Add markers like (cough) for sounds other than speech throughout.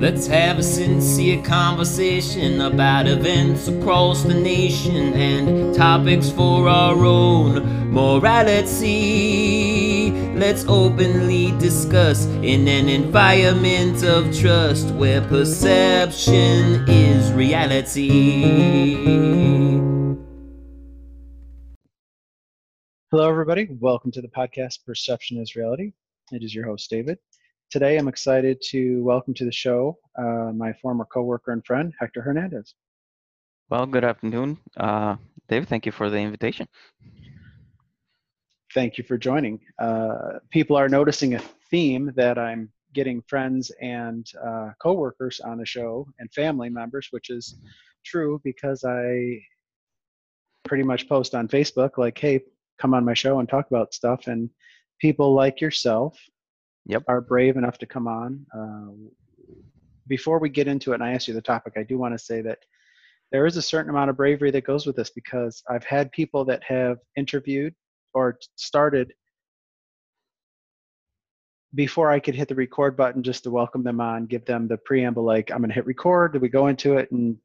Let's have a sincere conversation about events across the nation and topics for our own morality. Let's openly discuss in an environment of trust where perception is reality. Hello, everybody. Welcome to the podcast Perception is Reality. It is your host, David. Today, I'm excited to welcome to the show uh, my former coworker and friend, Hector Hernandez. Well, good afternoon, uh, David. Thank you for the invitation. Thank you for joining. Uh, people are noticing a theme that I'm getting friends and uh, coworkers on the show and family members, which is true because I pretty much post on Facebook like, "Hey, come on my show and talk about stuff," and people like yourself Yep. are brave enough to come on. Uh, before we get into it, and I ask you the topic, I do want to say that there is a certain amount of bravery that goes with this because I've had people that have interviewed or started before I could hit the record button just to welcome them on, give them the preamble like I'm going to hit record. Do we go into it and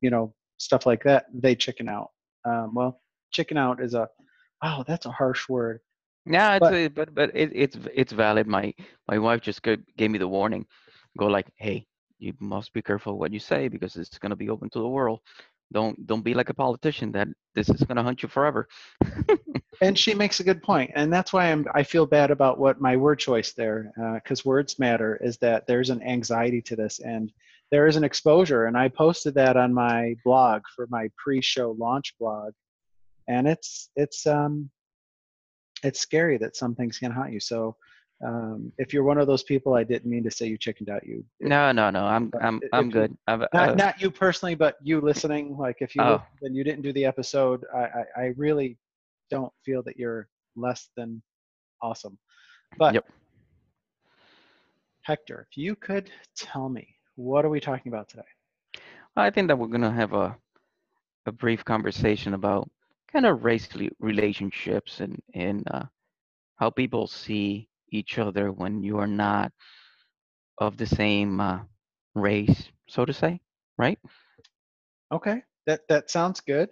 you know stuff like that? They chicken out. Um, well, chicken out is a oh that's a harsh word. Yeah, it's But- a, but but it, it's it's valid. My my wife just gave, gave me the warning. Go like, hey, you must be careful what you say because it's gonna be open to the world. Don't don't be like a politician that this is gonna hunt you forever. (laughs) and she makes a good point and that's why i'm i feel bad about what my word choice there because words matter is that there's an anxiety to this and there is an exposure and i posted that on my blog for my pre-show launch blog and it's it's um it's scary that some things can haunt you so um, if you're one of those people i didn't mean to say you chickened out you No, no, no. I'm I'm I'm you- good. I've, not uh, not you personally but you listening like if you Oh. then you didn't do the episode I, I i really don't feel that you're less than awesome but Yep. hector if you could tell me what are we talking about today I think that we're gonna have a a brief conversation about kind of race relationships and and uh, how people see each other when you are not of the same uh, race, so to say, right? okay that that sounds good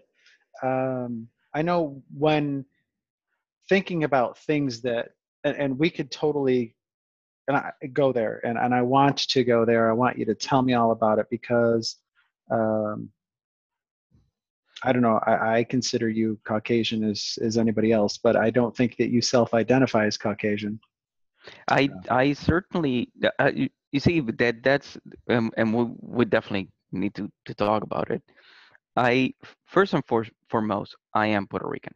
um i know when thinking about things that and, and we could totally and I go there and, and I want to go there. I want you to tell me all about it because um, I don't know. I, I consider you Caucasian as, as anybody else, but I don't think that you self-identify as Caucasian. I I certainly uh, you, you see that that's um, and we we definitely need to to talk about it. I first and for, foremost I am Puerto Rican,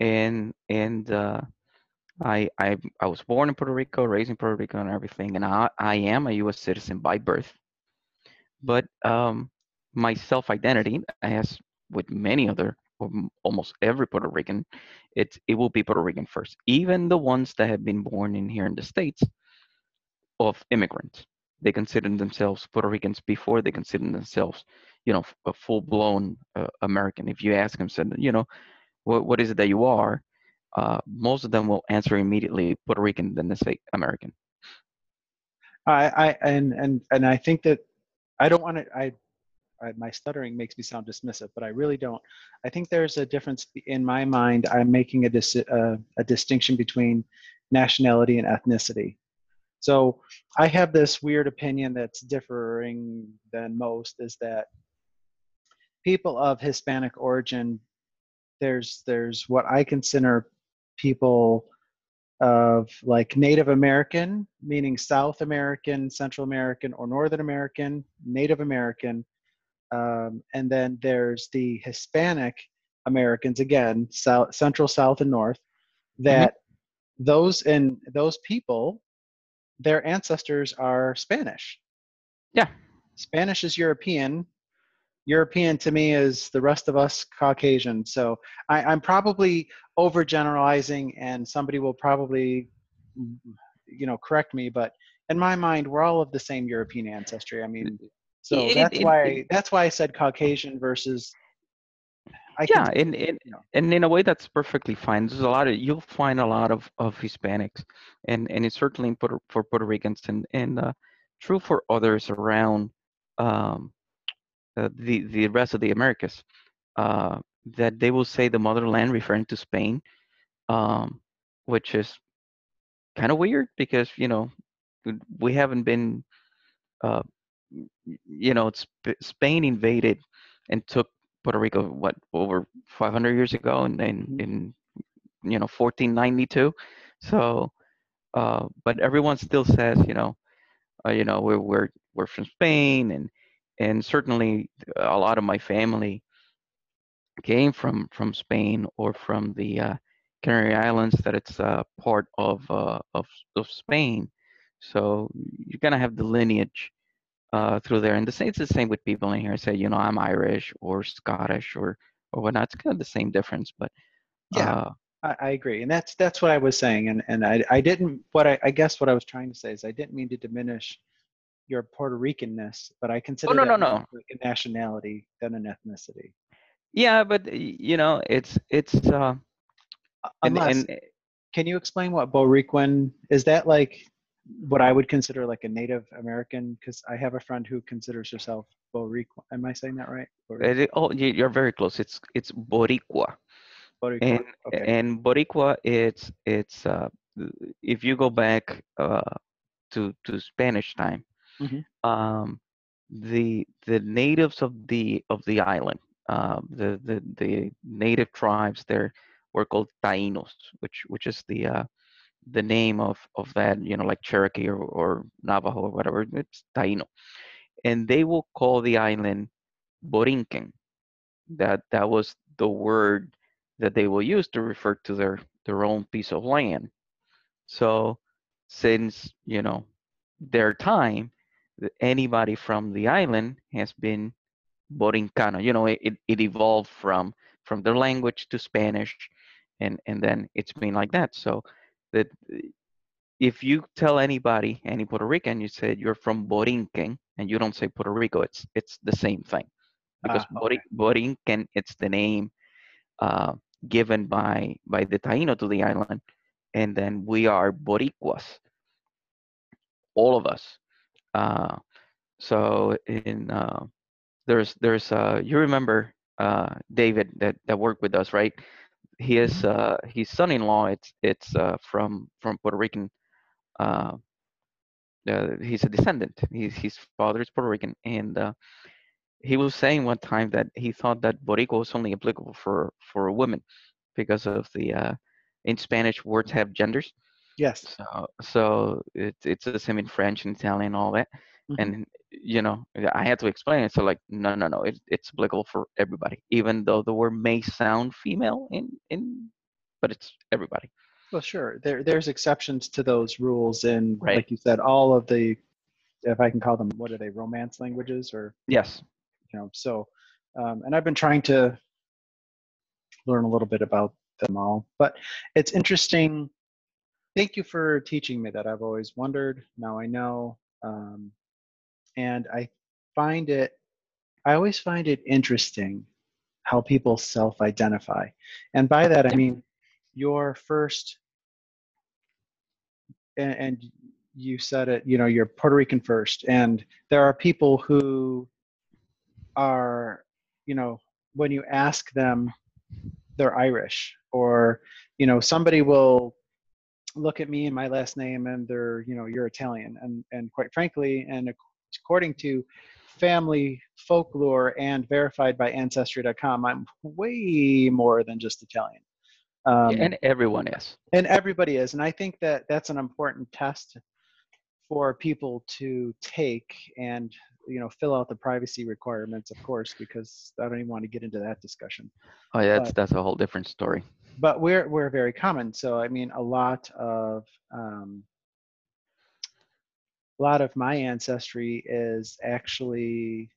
and and uh, I I I was born in Puerto Rico, raised in Puerto Rico, and everything, and I I am a U.S. citizen by birth. But um, my self-identity, as with many other, almost every Puerto Rican, it's it will be Puerto Rican first. Even the ones that have been born in here in the states, of immigrants, they consider themselves Puerto Ricans before they consider themselves, you know, a full-blown uh, American. If you ask them, said, you know, what what is it that you are? uh, most of them will answer immediately Puerto Rican, then they say American. I, I and and and I think that I don't want to. I, I my stuttering makes me sound dismissive, but I really don't. I think there's a difference in my mind. I'm making a dis, uh, a distinction between nationality and ethnicity. So I have this weird opinion that's differing than most. Is that people of Hispanic origin? There's there's what I consider people of like Native American, meaning South American, Central American, or Northern American, Native American. Um, and then there's the Hispanic Americans, again, South, Central, South, and North, that those and those people, their ancestors are Spanish. Yeah. Spanish is European. European to me is the rest of us Caucasian. So I, I'm probably overgeneralizing, and somebody will probably, you know, correct me. But in my mind, we're all of the same European ancestry. I mean, so It- that's it- why it- that's why I said Caucasian versus. I yeah, can, and, and you know. and in a way that's perfectly fine. There's a lot of you'll find a lot of, of Hispanics, and and it's certainly in Puerto, for Puerto Ricans and and uh, true for others around um, uh, the the rest of the Americas. Uh, that they will say the motherland referring to Spain, um, which is kind of weird because you know we haven't been, uh, you know, Sp- Spain invaded and took Puerto Rico what over 500 years ago, and in, Mhm. in you know 1492. So, uh, but everyone still says you know, uh, you know we're we're we're from Spain, and and certainly a lot of my family came from from Spain or from the uh, Canary Islands that it's uh, part of, uh, of of Spain. So you're gonna have the lineage uh, through there, and the same it's the same with people in here. Say you know I'm Irish or Scottish or or whatnot. It's kind of the same difference, but Yeah. uh, I, I agree, and that's that's what I was saying, and and I I didn't what I I guess what I was trying to say is I didn't mean to diminish your Puerto Ricanness, but I consider Oh, no, no, no. a nationality than an ethnicity. yeah, but you know it's it's uh, Uh, and, Unless, and can you explain what Boricuan is? That like what I would consider like a Native American? Because I have a friend who considers herself Boricuan. Am I saying that right? Bori- it, it- oh you- you're very close. It's it's Boricua. Boricua. and okay. and Boricua, it's it's uh, if you go back uh, to to Spanish time, Mhm. um, the the natives of the of the island, uh, the the the native tribes there were called Tainos, which which is the uh, the name of of that you know like Cherokee or, or Navajo or whatever. It's Taino, and they will call the island Borinquen. That that was the word that they will use to refer to their their own piece of land. So since you know their time, anybody from the island has been Borincano. You know, it, it, evolved from from their language to Spanish, and and then it's been like that. So that uh, if you tell anybody, any Puerto Rican, you said you're from Borinquen, and you don't say Puerto Rico, it's it's the same thing because Ah, Bori- Borinquen it's the name uh, given by by the Taino to the island, and then we are Boricuas, all of us. Uh, so in uh, there's there's uh, you remember uh, David that that worked with us, right? He is uh, his son-in-law. It's it's uh, from from Puerto Rican. Uh, uh, he's a descendant. He's, his father is Puerto Rican, and uh, he was saying one time that he thought that Boricua was only applicable for for women because of the uh, in Spanish words have genders. yes. So so it's it's the same in French and Italian all that. Mhm. And you know, I had to explain it. So like, no, no, no, it, it's applicable for everybody, even though the word may sound female in in, but it's everybody. Well, sure. There, there's exceptions to those rules, and Right. like you said, all of the, if I can call them, what are they, romance languages, or Yes. you know, so, um, and I've been trying to learn a little bit about them all, but it's interesting. Thank you for teaching me that. I've always wondered. Now I know, um, and I find it. I always find it interesting how people self-identify, and by that I mean your first and, and you said it you know you're puerto rican first and there are people who are you know when you ask them they're irish or you know somebody will look at me and my last name and they're you know you're italian and and quite frankly and according to family folklore and verified by ancestry.com i'm way more than just italian um, and everyone is. and everybody is and i think that that's an important test for people to take and you know fill out the privacy requirements of course because i don't even want to get into that discussion Oh, yeah, that's but- that's a whole different story. but we're we're very common so i mean a lot of um, a lot of my ancestry is actually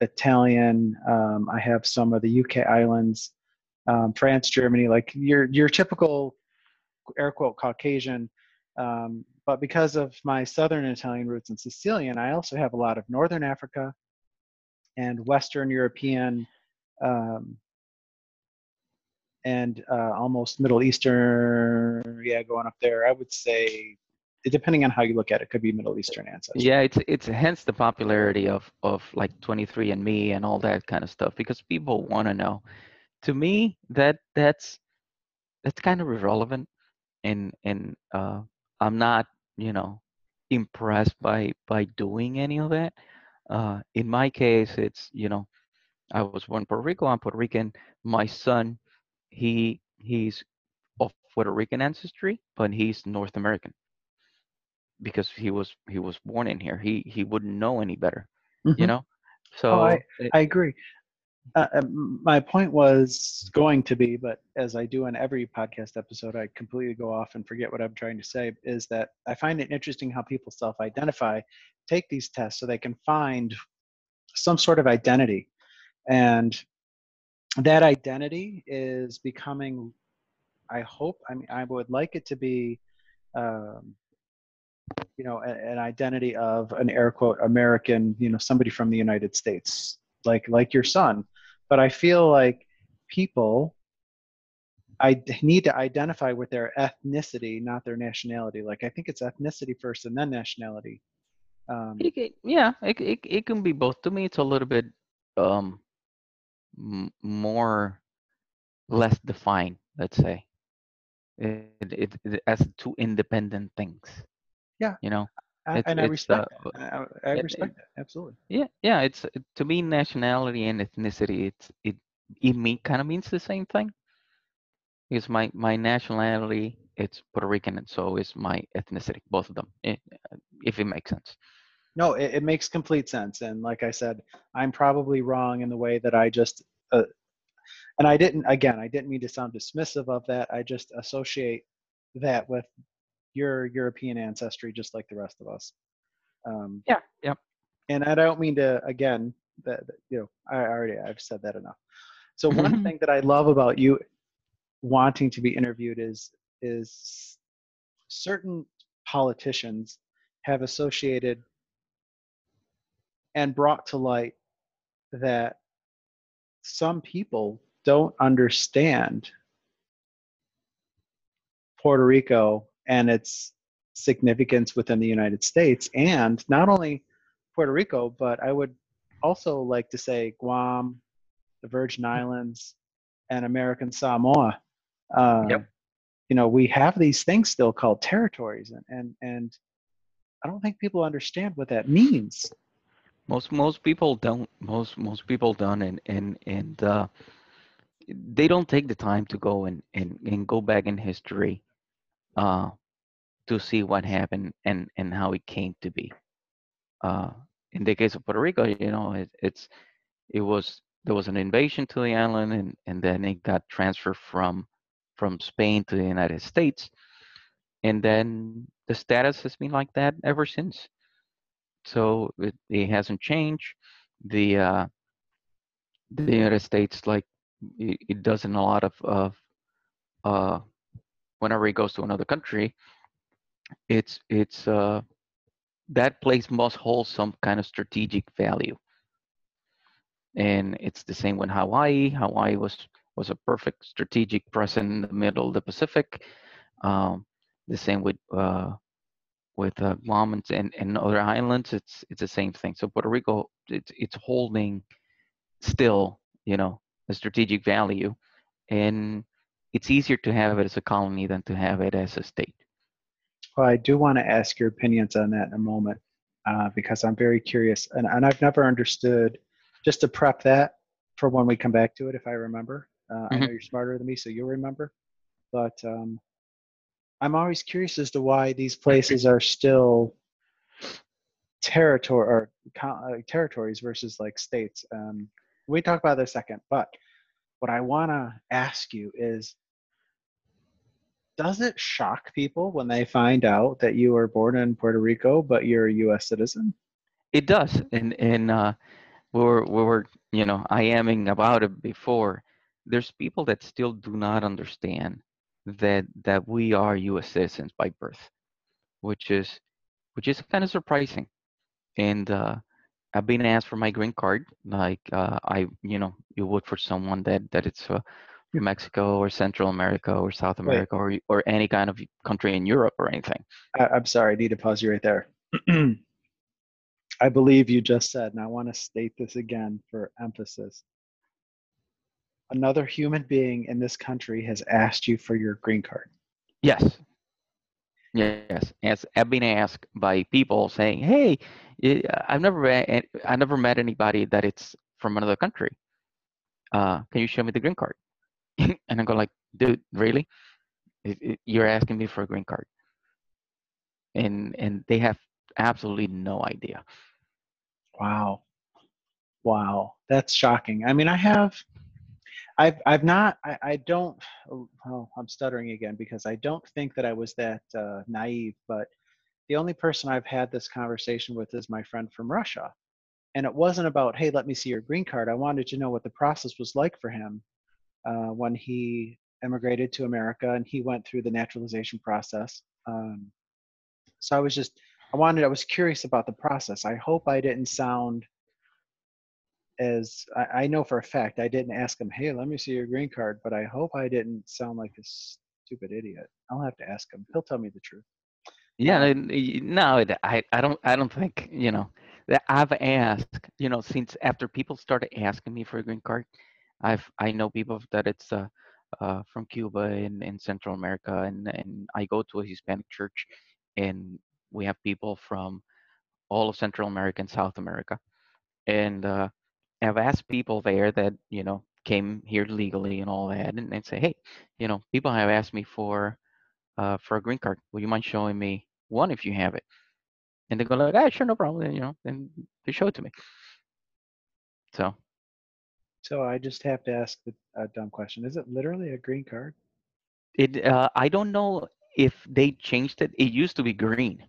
italian um, i have some of the uk islands um, france germany like your your typical air quote caucasian um, but because of my southern italian roots in sicilian i also have a lot of northern africa and western european um, and uh, almost Middle Eastern, yeah, going up there. I would say depending on how you look at it, could be Middle Eastern ancestry. Yeah, it's it's hence the popularity of of like 23andMe and all that kind of stuff because people want to know. To me, that that's that's kind of irrelevant, and and uh, I'm not you know impressed by by doing any of that. Uh, in my case, it's you know I was born in Puerto Rico. I'm Puerto Rican. My son, he he's of Puerto Rican ancestry, but he's North American because he was he was born in here. He he wouldn't know any better, you Mhm. know. So Oh, I, it- I agree. Uh, um, my point was going to be, but as I do in every podcast episode, I completely go off and forget what I'm trying to say. Is that I find it interesting how people self-identify, take these tests so they can find some sort of identity, and that identity is becoming. I hope. I mean, I would like it to be. Um, you know, a- an identity of an air quote American, you know, somebody from the United States, like like your son. But I feel like people I need to identify with their ethnicity, not their nationality. Like I think it's ethnicity first and then nationality. Um, it- yeah, it, it it can be both. To me, it's a little bit um m- more less defined. Let's say it, it, it as two independent things. Yeah. you know. And I respect uh, that. I, I it- respect that absolutely. Yeah, yeah. It's uh, to me nationality and ethnicity. It's it it mean kind of means the same thing. Because my my nationality it's Puerto Rican and so is my ethnicity. Both of them, eh, if it makes sense. No, it, it makes complete sense. And like I said, I'm probably wrong in the way that I just, uh, and I didn't, again, I didn't mean to sound dismissive of that. I just associate that with your European ancestry, just like the rest of us. Um, Yeah, yep. And I don't mean to, again, that, that, you know, I already, I've said that enough. So one thing that I love about you wanting to be interviewed is, is certain politicians have associated and brought to light that some people don't understand Puerto Rico and its significance within the United States, and not only Puerto Rico, but I would also like to say Guam, the Virgin Islands, and American Samoa. Um, Yep. You know, we have these things still called territories, and and and I don't think people understand what that means. Most most people don't. Most most people don't, and and and uh, they don't take the time to go and and, and go back in history, uh, to see what happened and and how it came to be. Uh, in the case of Puerto Rico, you know, it, it's it was there was an invasion to the island, and and then it got transferred from from Spain to the United States, and then the status has been like that ever since so it, it hasn't changed. The uh, the United States, like it, it does in a lot of of uh, whenever it goes to another country, it's it's uh, that place must hold some kind of strategic value. And it's the same with Hawaii. Hawaii was was a perfect strategic presence in the middle of the Pacific. Um, the same with uh, with uh, Guam and, and other islands, it's it's the same thing. So Puerto Rico, it's it's holding still, you know, a strategic value, and it's easier to have it as a colony than to have it as a state. Well, I do want to ask your opinions on that in a moment uh, because I'm very curious, and, and I've never understood. Just to prep that for when we come back to it, if I remember. Uh, I know Mhm. you're smarter than me, so you'll remember. But um, I'm always curious as to why these places are still territory or uh, territories versus like states. Um, we talk about a second, but what I want to ask you is does it shock people when they find out that you were born in Puerto Rico but you're a U.S. citizen? It does, and and uh, we were we were you know I aming about it before. There's people that still do not understand that that we are U.S. citizens by birth, which is which is kind of surprising. And uh, I've been asked for my green card, like uh, I you know you would for someone that that it's uh, Mexico or Central America or South Wait. America or or any kind of country in Europe or anything. I, I'm sorry, I need to pause you right there. (clears throat) I believe you just said, and I want to state this again for emphasis. Another human being in this country has asked you for your green card. Yes. Yes, as I've been asked by people saying, "Hey, I've never met, I never met anybody that it's from another country. Uh, can you show me the green card?" (laughs) and I go like, "Dude, really? You're asking me for a green card?" And and they have absolutely no idea. Wow. Wow. That's shocking. I mean, I have, I've, I've not, I, I don't, oh, I'm stuttering again because I don't think that I was that uh, naive, but the only person I've had this conversation with is my friend from Russia. And it wasn't about, hey, let me see your green card. I wanted to know what the process was like for him uh, when he immigrated to America and he went through the naturalization process. Um, so I was just, I wanted, I was curious about the process. I hope I didn't sound as, I, I know for a fact I didn't ask him, hey, let me see your green card, but I hope I didn't sound like a stupid idiot. I'll have to ask him. He'll tell me the truth. Yeah, Um, no, I, I don't, I don't think, you know, that I've asked, you know, since after people started asking me for a green card, I've, I know people that it's uh, uh, from Cuba and, and Central America, and, and I go to a Hispanic church, and we have people from all of Central America and South America, and uh, I've asked people there that, you know, came here legally and all that, and, and say, hey, you know, people have asked me for uh, for a green card. Would you mind showing me one if you have it? And they go like, ah, sure, no problem. And, you know, and they show it to me. So So I just have to ask the a dumb question. Is it literally a green card? it, uh, I don't know if they changed it. It used to be green.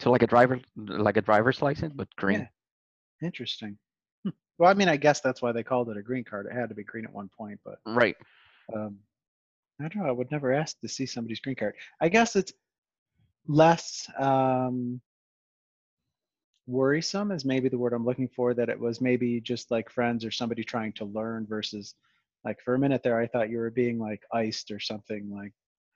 So like a driver, like a driver's license, but green. Yeah. Interesting. Hmm. Well, I mean, I guess that's why they called it a green card. It had to be green at one point, but Right. um, I don't know. I would never ask to see somebody's green card. I guess it's less um, worrisome, is maybe the word I'm looking for. That it was maybe just like friends or somebody trying to learn versus like for a minute there, I thought you were being like iced or something like,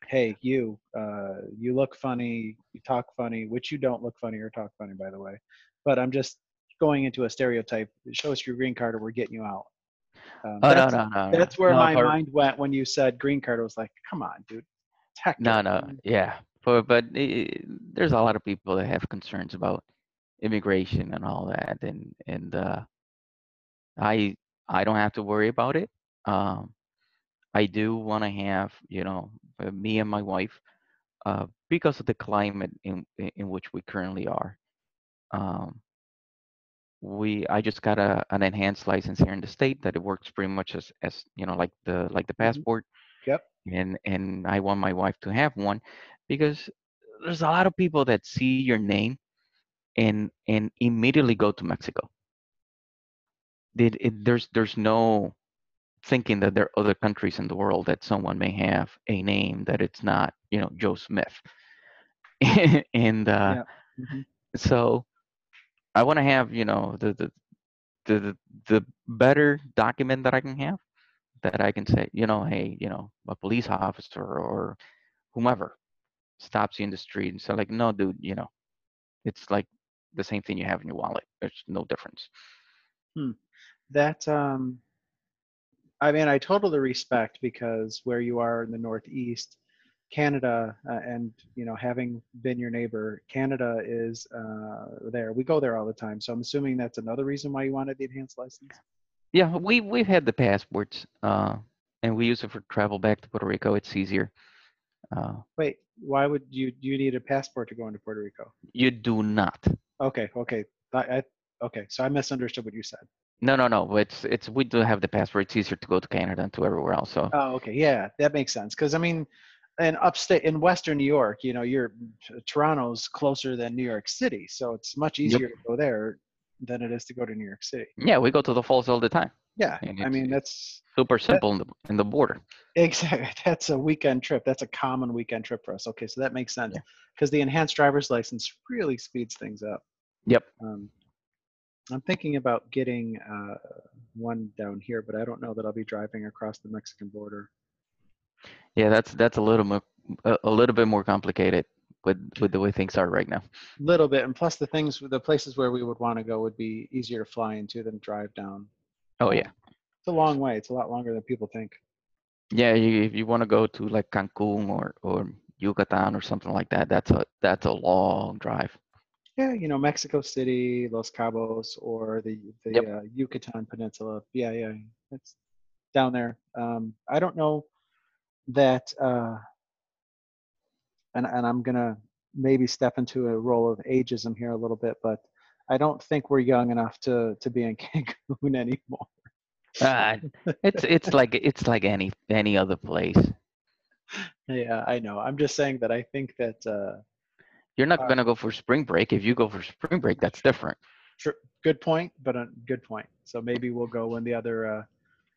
"Hey, you, uh, you look funny, you talk funny," which you don't look funny or talk funny, by the way. But I'm just going into a stereotype. Show us your green card, or we're getting you out. Um, Oh no, that's- no, no. no. that's where No, my for- mind went when you said green card. I was like, come on, dude. Hector. No, no, yeah. For, but i i- there's a lot of people that have concerns about immigration and all that, and and uh, I I don't have to worry about it. Um, I do want to have, you know, uh, me and my wife, uh, because of the climate in in which we currently are. Um, we I just got a an enhanced license here in the state that it works pretty much as as you know like the like the Mhm. passport Yep. and and I want my wife to have one because there's a lot of people that see your name and and immediately go to Mexico. Did it, there's there's no thinking that there are other countries in the world that someone may have a name that it's not you know Joe Smith, (laughs) and uh, Yeah. Mhm. so I want to have you know the the the the better document that I can have that I can say you know hey you know a police officer or whomever stops you in the street and say like no dude you know it's like the same thing you have in your wallet there's no difference That um, I mean, I totally respect because where you are in the Northeast, Canada, uh, and you know, having been your neighbor, Canada is uh, there. We go there all the time, so I'm assuming that's another reason why you wanted the enhanced license. yeah we we've had the passports uh and we use it for travel back to Puerto Rico it's easier uh Wait, why would you you need a passport to go into Puerto Rico? you do not Okay, okay, I, I okay. So I misunderstood what you said. no no no it's it's we do have the passport it's easier to go to Canada and to everywhere else so Oh, okay, yeah, that makes sense. Because I mean, in upstate, in Western New York, you know, you're Toronto's closer than New York City, so it's much easier to go there than it is to go to New York City. yeah we go to the falls all the time Yeah, I mean that's super simple in the in the border exactly (laughs) that's a weekend trip. That's a common weekend trip for us. Okay, so that makes sense Yeah. because the enhanced driver's license really speeds things up. Yep Um, I'm thinking about getting uh, one down here, but I don't know that I'll be driving across the Mexican border. Yeah, that's that's a little more a, little bit more complicated with with the way things are right now. A little bit, and plus the things, the places where we would want to go would be easier to fly into than drive down. Oh yeah, It's a long way. It's a lot longer than people think. yeah. You, if you want to go to like Cancun or or Yucatan or something like that, that's a that's a long drive. Yeah, you know, Mexico City, Los Cabos, or the the Yep. uh, Yucatan Peninsula. Yeah, yeah, it's down there. Um, I don't know that, uh, and and I'm gonna maybe step into a role of ageism here a little bit, but I don't think we're young enough to to be in (laughs) Cancun anymore. Uh, it's it's like it's like any any other place. (laughs) Yeah, I know. I'm just saying that I think that. Uh, You're not Uh, gonna go for spring break. If you go for spring break, that's different. Sure. Good point, but a good point. So maybe we'll go when the other uh,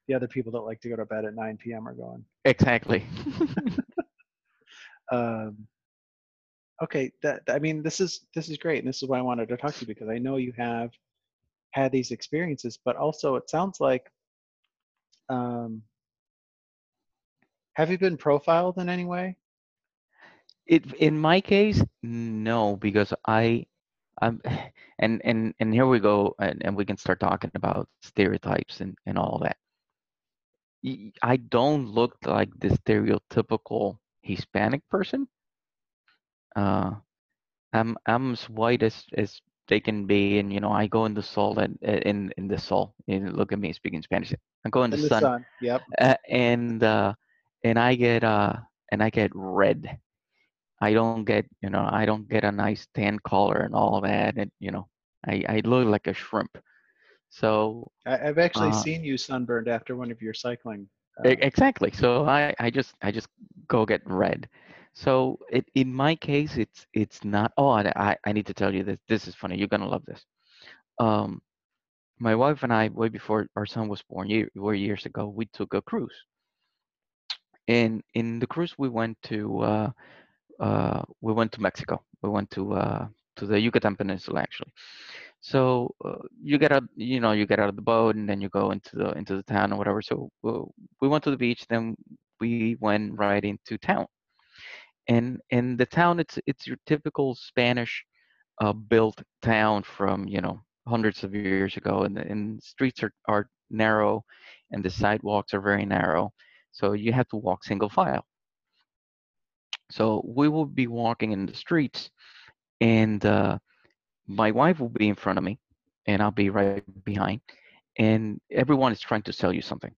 the other people that like to go to bed at 9 p.m. are going. Exactly. (laughs) Um, okay, that I mean, this is this is great, and this is why I wanted to talk to you because I know you have had these experiences, but also it sounds like. Um, have you been profiled in any way? It in my case no because i i'm (sighs) and and and here we go and, and we can start talking about stereotypes and and all that. I don't look like the stereotypical hispanic person. Uh i'm i'm as white as as they can be and you know i go in the sol and in in the sol and look at me speaking spanish. I go in the, In the sun, sun. Yep. uh, and uh and i get uh and i get red I don't get, you know, I don't get a nice tan color and all of that. And, you know, I, I look like a shrimp. So I, I've actually Uh, seen you sunburned after one of your cycling. Uh, exactly. So I, I just, I just go get red. So it, in my case, it's, it's not, oh, I, I- I need to tell you this. This is funny. You're going to love this. Um, my wife and I, way before our son was born, year, were years ago, we took a cruise. And in the cruise, we went to, uh, uh, we went to Mexico. We went to uh, to the Yucatan Peninsula actually. So uh, you get out, you know, you get out of the boat and then you go into the into the town or whatever. So uh, we went to the beach, then we went right into town. And in the town, it's it's your typical Spanish uh, built town from you know hundreds of years ago, and and streets are are narrow, and the sidewalks are very narrow. So you have to walk single file. So we will be walking in the streets, and uh, my wife will be in front of me, and I'll be right behind, and everyone is trying to sell you something.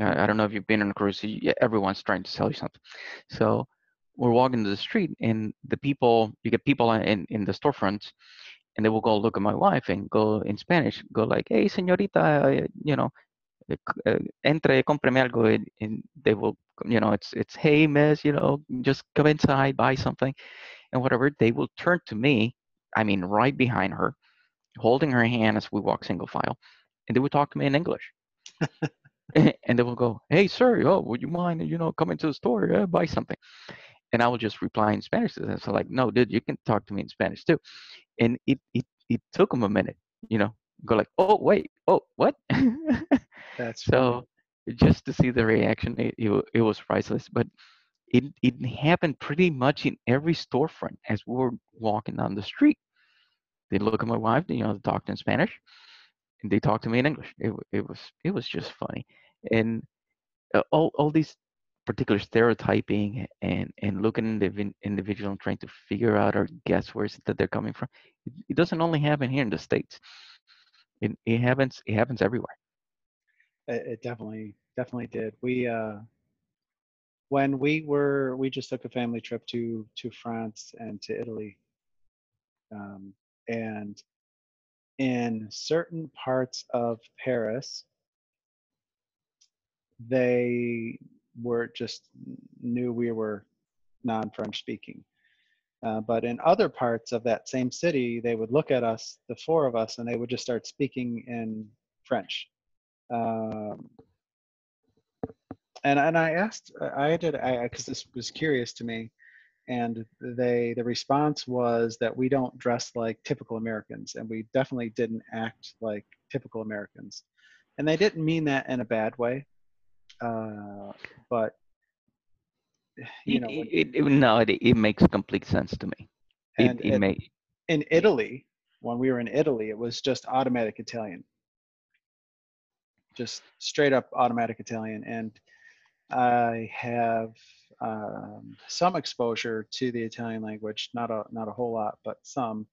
I I don't know if you've been on a cruise. Everyone's trying to sell you something. So we're walking to the street, and the people, you get people in in the storefronts, and they will go look at my wife and go in Spanish, go like, "Hey, señorita, you know, entre, cómpreme algo," and, and they will, you know, it's it's, "Hey, miss, you know, just come inside, buy something," and whatever. They will turn to me, I mean, right behind her, holding her hand as we walk single file, and they would talk to me in English. (laughs) and they will go, "Hey, sir, oh, would you mind, you know, coming to the store, uh, buy something?" And I will just reply in Spanish to them. So like, no, dude, you can talk to me in Spanish too. And it it it took them a minute, you know, go like, "Oh, wait, oh, what?" (laughs) that's funny. so just to see the reaction, it, it it was priceless. But it it happened pretty much in every storefront as we were walking down the street. They look at my wife, you know, they talked in Spanish, and they talked to me in English. It it was it was just funny, and uh, all all these particular stereotyping and and looking at the individual and trying to figure out or guess where that they're coming from. It, it doesn't only happen here in the states. It it happens it happens everywhere. It, it definitely definitely did. We uh when we were we just took a family trip to to France and to Italy. Um and in certain parts of Paris they were just knew we were non-French speaking. Uh, but in other parts of that same city, they would look at us, the four of us, and they would just start speaking in French. Um, and and I asked, I did, I because this was curious to me, and they the response was that we don't dress like typical Americans, and we definitely didn't act like typical Americans. and they didn't mean that in a bad way, uh, but you know, when- it, it, no, it, it makes complete sense to me. It, it, it- may, in Italy, when we were in Italy, it was just automatic Italian, just straight up automatic Italian. And I have um, some exposure to the Italian language, not a not a whole lot, but some.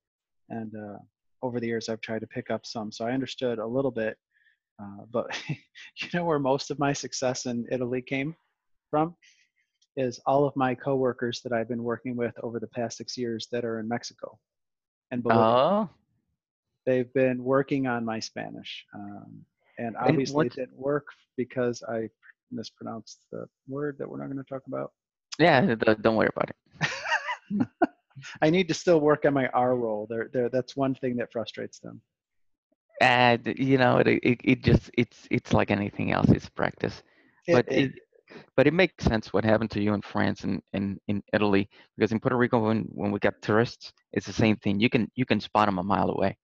And uh, over the years, I've tried to pick up some, so I understood a little bit. Uh, but (laughs) you know where most of my success in Italy came from is all of my coworkers that I've been working with over the past six years that are in Mexico and Bolivia. oh, They've been working on my Spanish, um, and obviously it what's- didn't work because I mispronounced the word that we're not going to talk about. yeah, don't worry about it. (laughs) I need to still work on my R roll. There, there. That's one thing that frustrates them. And you know, it, it, it just, it's, it's like anything else, it's practice. but it, but it makes sense what happened to you in France and, and in Italy because in Puerto Rico when, when we get tourists it's the same thing you can you can spot them a mile away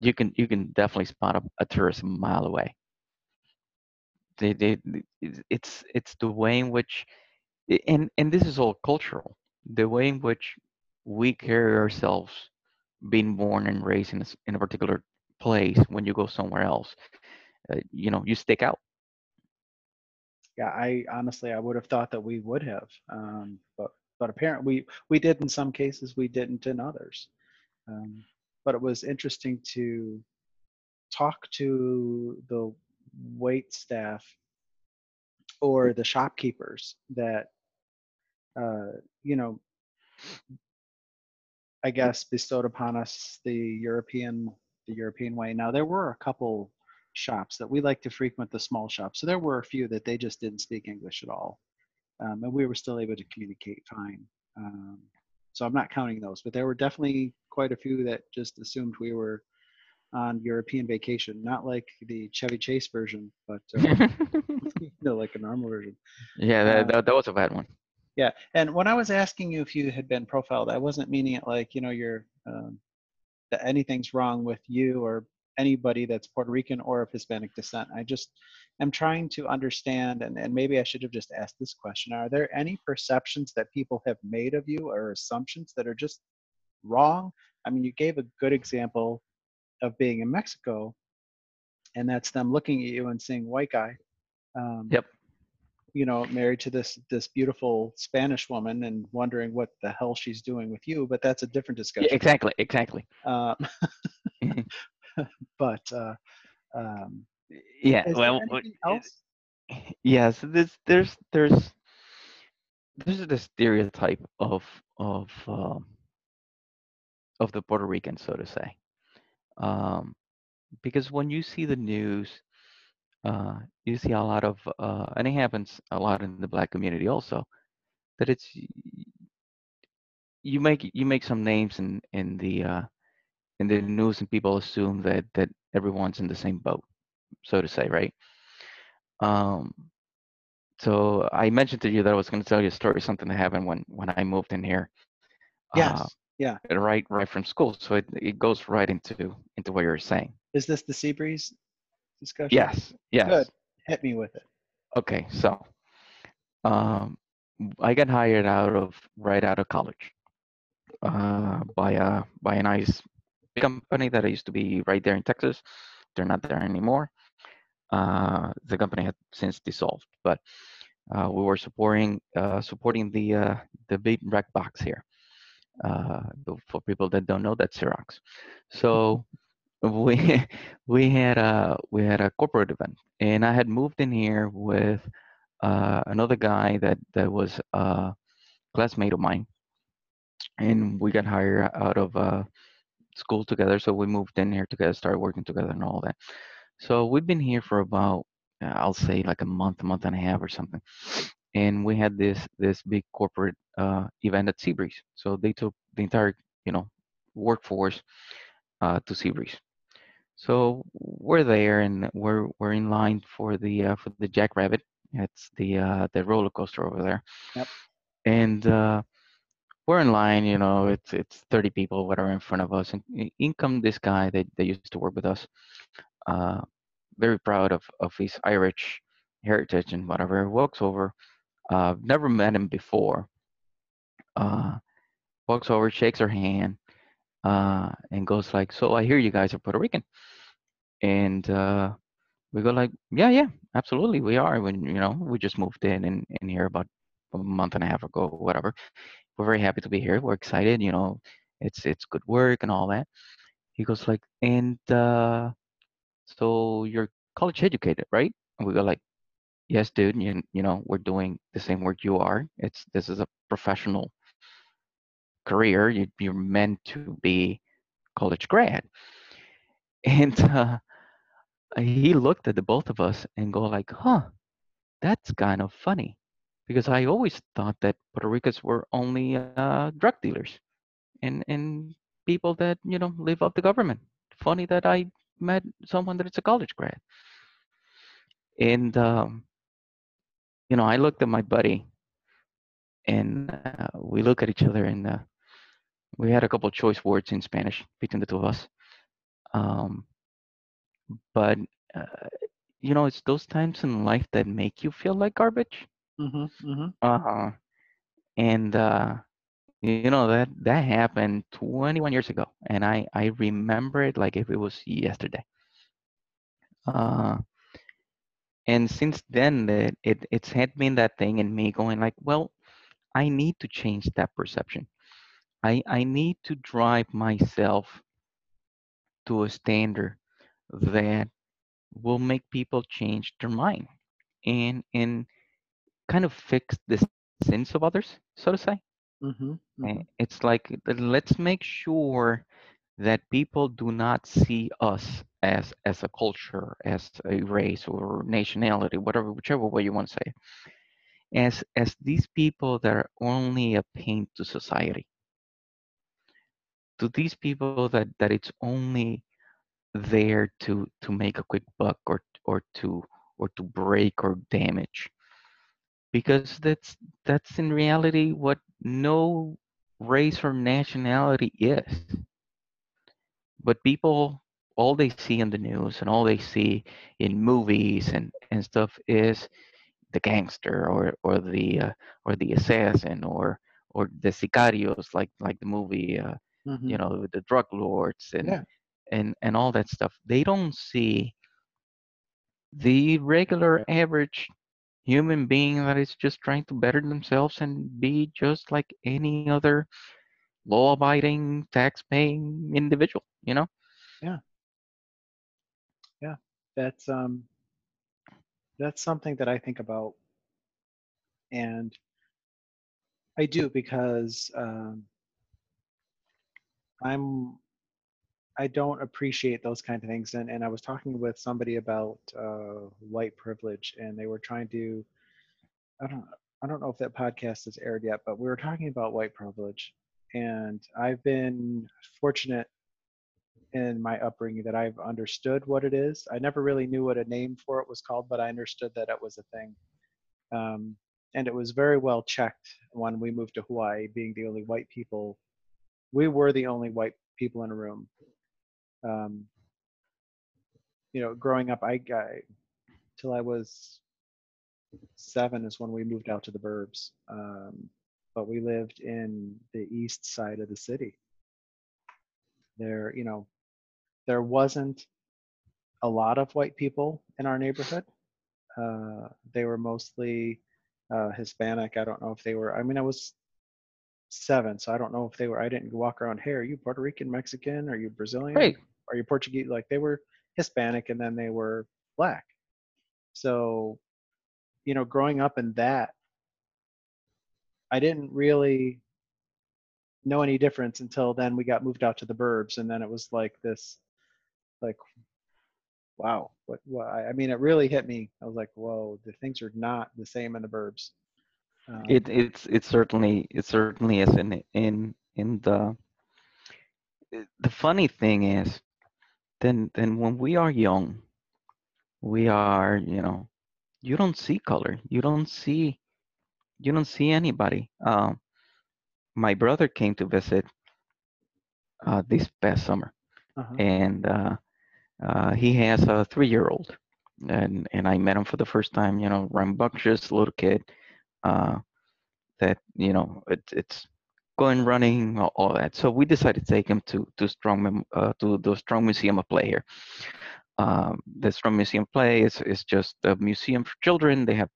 you can you can definitely spot a, a tourist a mile away. They, they it's- it's the way in which and and this is all cultural. The way in which we carry ourselves being born and raised in a, in a particular place when you go somewhere else uh, you know you stick out. Yeah, I honestly I would have thought that we would have, um, but but apparently we we did in some cases, we didn't in others. Um, but it was interesting to talk to the wait staff or the shopkeepers that uh, you know I guess bestowed upon us the European the European way. Now there were a couple shops that we like to frequent the small shops. So there were a few that they just didn't speak English at all, um, and we were still able to communicate fine. Um, so I'm not counting those, but there were definitely quite a few that just assumed we were on European vacation, not like the Chevy Chase version, but uh, (laughs) you know, like a normal version. yeah that, Uh, that, that was a bad one Yeah, and when I was asking you if you had been profiled, I wasn't meaning it like you know you're um, that anything's wrong with you or anybody that's Puerto Rican or of Hispanic descent. I just am trying to understand, and, and maybe I should have just asked this question: Are there any perceptions that people have made of you or assumptions that are just wrong? I mean, you gave a good example of being in Mexico, and that's them looking at you and seeing white guy. Um, Yep. you know, married to this this beautiful Spanish woman and wondering what the hell she's doing with you, but that's a different Yeah, discussion. exactly, exactly. Uh, (laughs) (laughs) but uh, um, Yeah. well, there what- anything else? (laughs) yes. There's there's there's there's this stereotype of of um, of the Puerto Rican, so to say, um, because when you see the news, uh, you see a lot of, uh, and it happens a lot in the black community also, that it's you make you make some names in in the uh, in the news, and people assume that that everyone's in the same boat, so to say, right? Um, so I mentioned to you that I was going to tell you a story, something that happened when when I moved in here. Yes. Uh, yeah. right, right from school. So it, it goes right into into what you're saying. Is this the Seabreeze discussion? Yes, yes. Good. Hit me with it. Okay, so um, I got hired out of right out of college uh, by a by a nice company that I used to be right there in Texas. They're not there anymore. Uh, the company had since dissolved, but uh, we were supporting uh, supporting the uh, the big rack box here. Uh, for people that don't know, that's Xerox. So we (laughs) we had a we had a corporate event, and I had moved in here with uh, another guy that that was a classmate of mine, and we got hired out of uh, school together. So we moved in here together, started working together, and all that. So we've been here for about I'll say like a month, month and a half or something. And we had this this big corporate uh, event at Seabreeze. So they took the entire you know workforce uh, to Seabreeze. So we're there and we're we're in line for the uh, for the Jackrabbit. It's the uh, the roller coaster over there. Yep. And uh, we're in line. You know, it's it's 30 people whatever in front of us, and in come this guy that that used to work with us. Uh, very proud of of his Irish heritage and whatever. Walks over, uh, never met him before. Uh, walks over, shakes her hand, uh, and goes like, "So I hear you guys are Puerto Rican," and uh, we go like, "Yeah, yeah, absolutely, we are." When you know, we just moved in in, in here about a month and a half ago, whatever. We're very happy to be here. We're excited. You know, it's it's good work and all that. He goes like, "And uh, so you're college educated, right?" And we go like, "Yes, dude. You you know, we're doing the same work you are. It's this is a professional." career you, you're meant to be college grad (laughs) and uh, he looked at the both of us and go like huh that's kind of funny because i always thought that puerto ricans were only uh, drug dealers and and people that you know live off the government funny that i met someone that's a college grad and um, you know i looked at my buddy and uh, we look at each other and uh, we had a couple choice words in Spanish between the two of us. Um, but uh, you know, it's those times in life that make you feel like garbage. Mm-hmm, mm-hmm. Uh. And uh, you know that that happened 21 years ago, and I I remember it like if it was yesterday. Uh, and since then, that it it's had been that thing in me going like, well, I need to change that perception. I, I need to drive myself to a standard that will make people change their mind and and kind of fix the sins of others, so to say. Mm-hmm, mm-hmm. It's like let's make sure that people do not see us as as a culture, as a race or nationality, whatever, whichever way you want to say, as as these people that are only a pain to society to these people that that it's only there to to make a quick buck or or to or to break or damage because that's that's in reality what no race or nationality is but people all they see in the news and all they see in movies and and stuff is the gangster or or the uh, or the assassin or or the sicarios like like the movie uh, Mm-hmm. you know the drug lords and Yeah. and and all that stuff they don't see the regular average human being that is just trying to better themselves and be just like any other law abiding tax paying individual you know Yeah. Yeah. that's um that's something that I think about and I do because um I'm I don't appreciate those kind of things and and I was talking with somebody about uh white privilege and they were trying to I don't I don't know if that podcast has aired yet but we were talking about white privilege and I've been fortunate in my upbringing that I've understood what it is. I never really knew what a name for it was called, but I understood that it was a thing. Um, and it was very well checked when we moved to Hawaii, being the only white people. We were the only white people in a room. Um, you know, growing up, I, I till I was seven is when we moved out to the burbs. Um, but we lived in the east side of the city. There, you know, there wasn't a lot of white people in our neighborhood. Uh, they were mostly uh, Hispanic. I don't know if they were. I mean, I was seven, so I don't know if they were. I didn't walk around. Hey, are you Puerto Rican, Mexican? Are you Brazilian? Right. Are you Portuguese? Like they were Hispanic, and then they were black. So, you know, growing up in that, I didn't really know any difference until then we got moved out to the burbs, and then it was like this like wow what, what i mean it really hit me i was like whoa the things are not the same in the burbs um, it it's it certainly it certainly is in in in the the funny thing is then then when we are young we are you know you don't see color you don't see you don't see anybody um my brother came to visit uh this past summer uh-huh. and uh uh, he has a three-year-old, and and I met him for the first time. You know, rambunctious little kid, uh, that you know it, it's going running all, all that. So we decided to take him to to Strong uh, to the Strong Museum of Play here. Um, the Strong Museum of Play is is just a museum for children. They have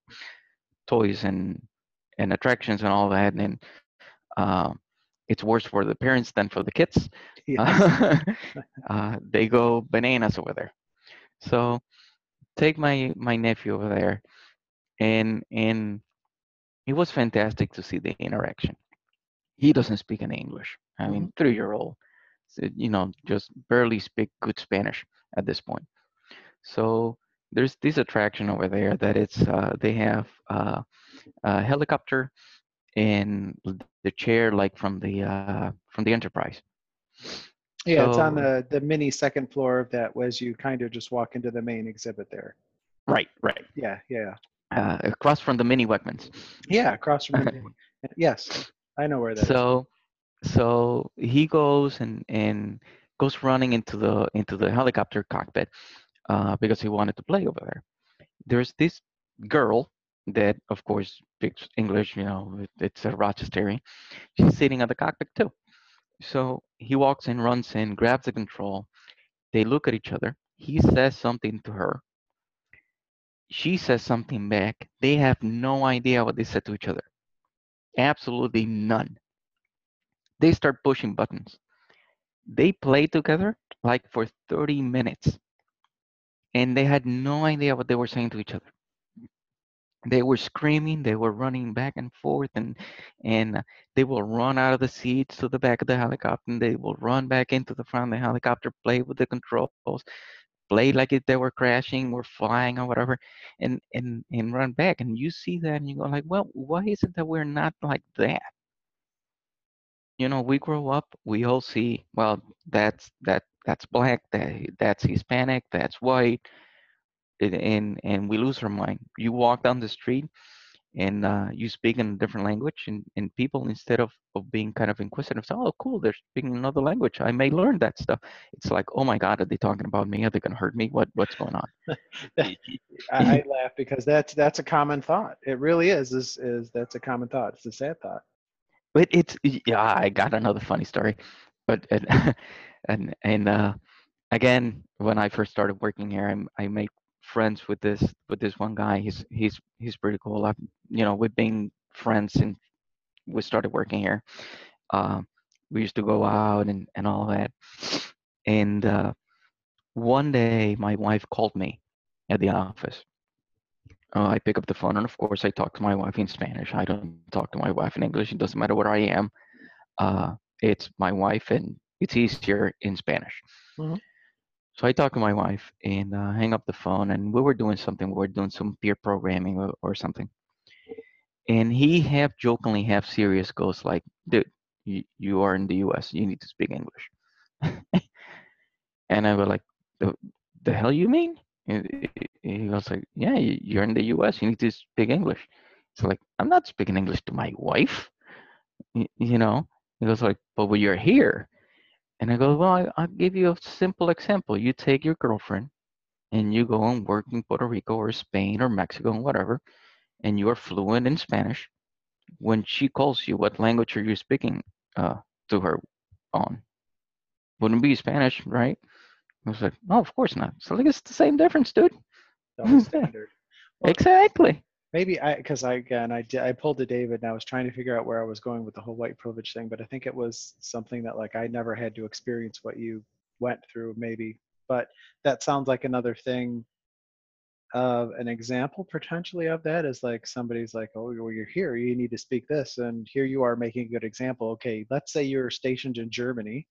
toys and and attractions and all that, and uh, it's worse for the parents than for the kids. (laughs) Yeah. (laughs) uh, they go bananas over there. So take my my nephew over there, and and it was fantastic to see the interaction. He doesn't speak any English. I mean, three year old, you know, just barely speak good Spanish at this point. So there's this attraction over there that it's uh, they have uh, a helicopter in the chair like from the uh, from the Enterprise. Yeah, it's on the, the mini second floor of that was you kind of just walk into the main exhibit there. Right, right. Yeah, yeah. Uh, across from the mini Wegmans. Yeah, across from the (laughs) main. Yes, I know where that is. so so he goes and and goes running into the into the helicopter cockpit uh, because he wanted to play over there there's this girl that of course speaks english you know it- it's a rochesterian she's sitting at the cockpit too so he walks in runs in grabs the control they look at each other he says something to her she says something back they have no idea what they said to each other absolutely none they start pushing buttons. They played together like for 30 minutes and they had no idea what they were saying to each other. They were screaming, they were running back and forth and and they will run out of the seats to the back of the helicopter and they will run back into the front of the helicopter, play with the controls, play like if they were crashing or flying or whatever and and and run back and you see that and you go like, "Well, why is it that we're not like that?" you know we grow up we all see well that's that that's black that that's hispanic that's white and, and we lose our mind you walk down the street and uh, you speak in a different language and, and people instead of, of being kind of inquisitive say oh cool they're speaking another language i may learn that stuff it's like oh my god are they talking about me are they going to hurt me what what's going on (laughs) (laughs) I, I laugh because that's that's a common thought. It really is. Is is that's a common thought. It's a sad thought. But it's yeah, I got another funny story, but and (laughs) and, and uh, again, when I first started working here, I I made friends with this with this one guy. He's he's he's pretty cool. I've you know we've been friends and we started working here. Uh, we used to go out and and all that. And uh, one day, my wife called me at the office. Uh, I pick up the phone, and of course, I talk to my wife in Spanish. I don't talk to my wife in English. It doesn't matter where I am. Uh, it's my wife, and it's easier in Spanish. Mhm. So I talk to my wife and uh, hang up the phone, and we were doing something. We were doing some peer programming or, or something. And he half jokingly, half serious, goes like, "Dude, you, you are in the U.S. You need to speak English." (laughs) and I was like, "The the hell you mean?" He- goes like, "Yeah, you- you're in the U.S. You need to speak English." So like, I'm not speaking English to my wife, you know. He goes like, "But when you're here," and I go, "Well, I, I'll give you a simple example. You take your girlfriend, and you go and work in Puerto Rico or Spain or Mexico and whatever, and you are fluent in Spanish. When she calls you, what language are you speaking uh, to her on? Wouldn't be Spanish, right?" I was like, "No, of course not." So like, it's the same difference, dude. Well, (laughs) Exactly. Maybe I because I again I did I pulled to David and I was trying to figure out where I was going with the whole white privilege thing, but I think it was something that like I never had to experience what you went through maybe, but that sounds like another thing of an example potentially of that is like somebody's like oh well you're here you need to speak this and here you are making a good example okay let's say you're stationed in germany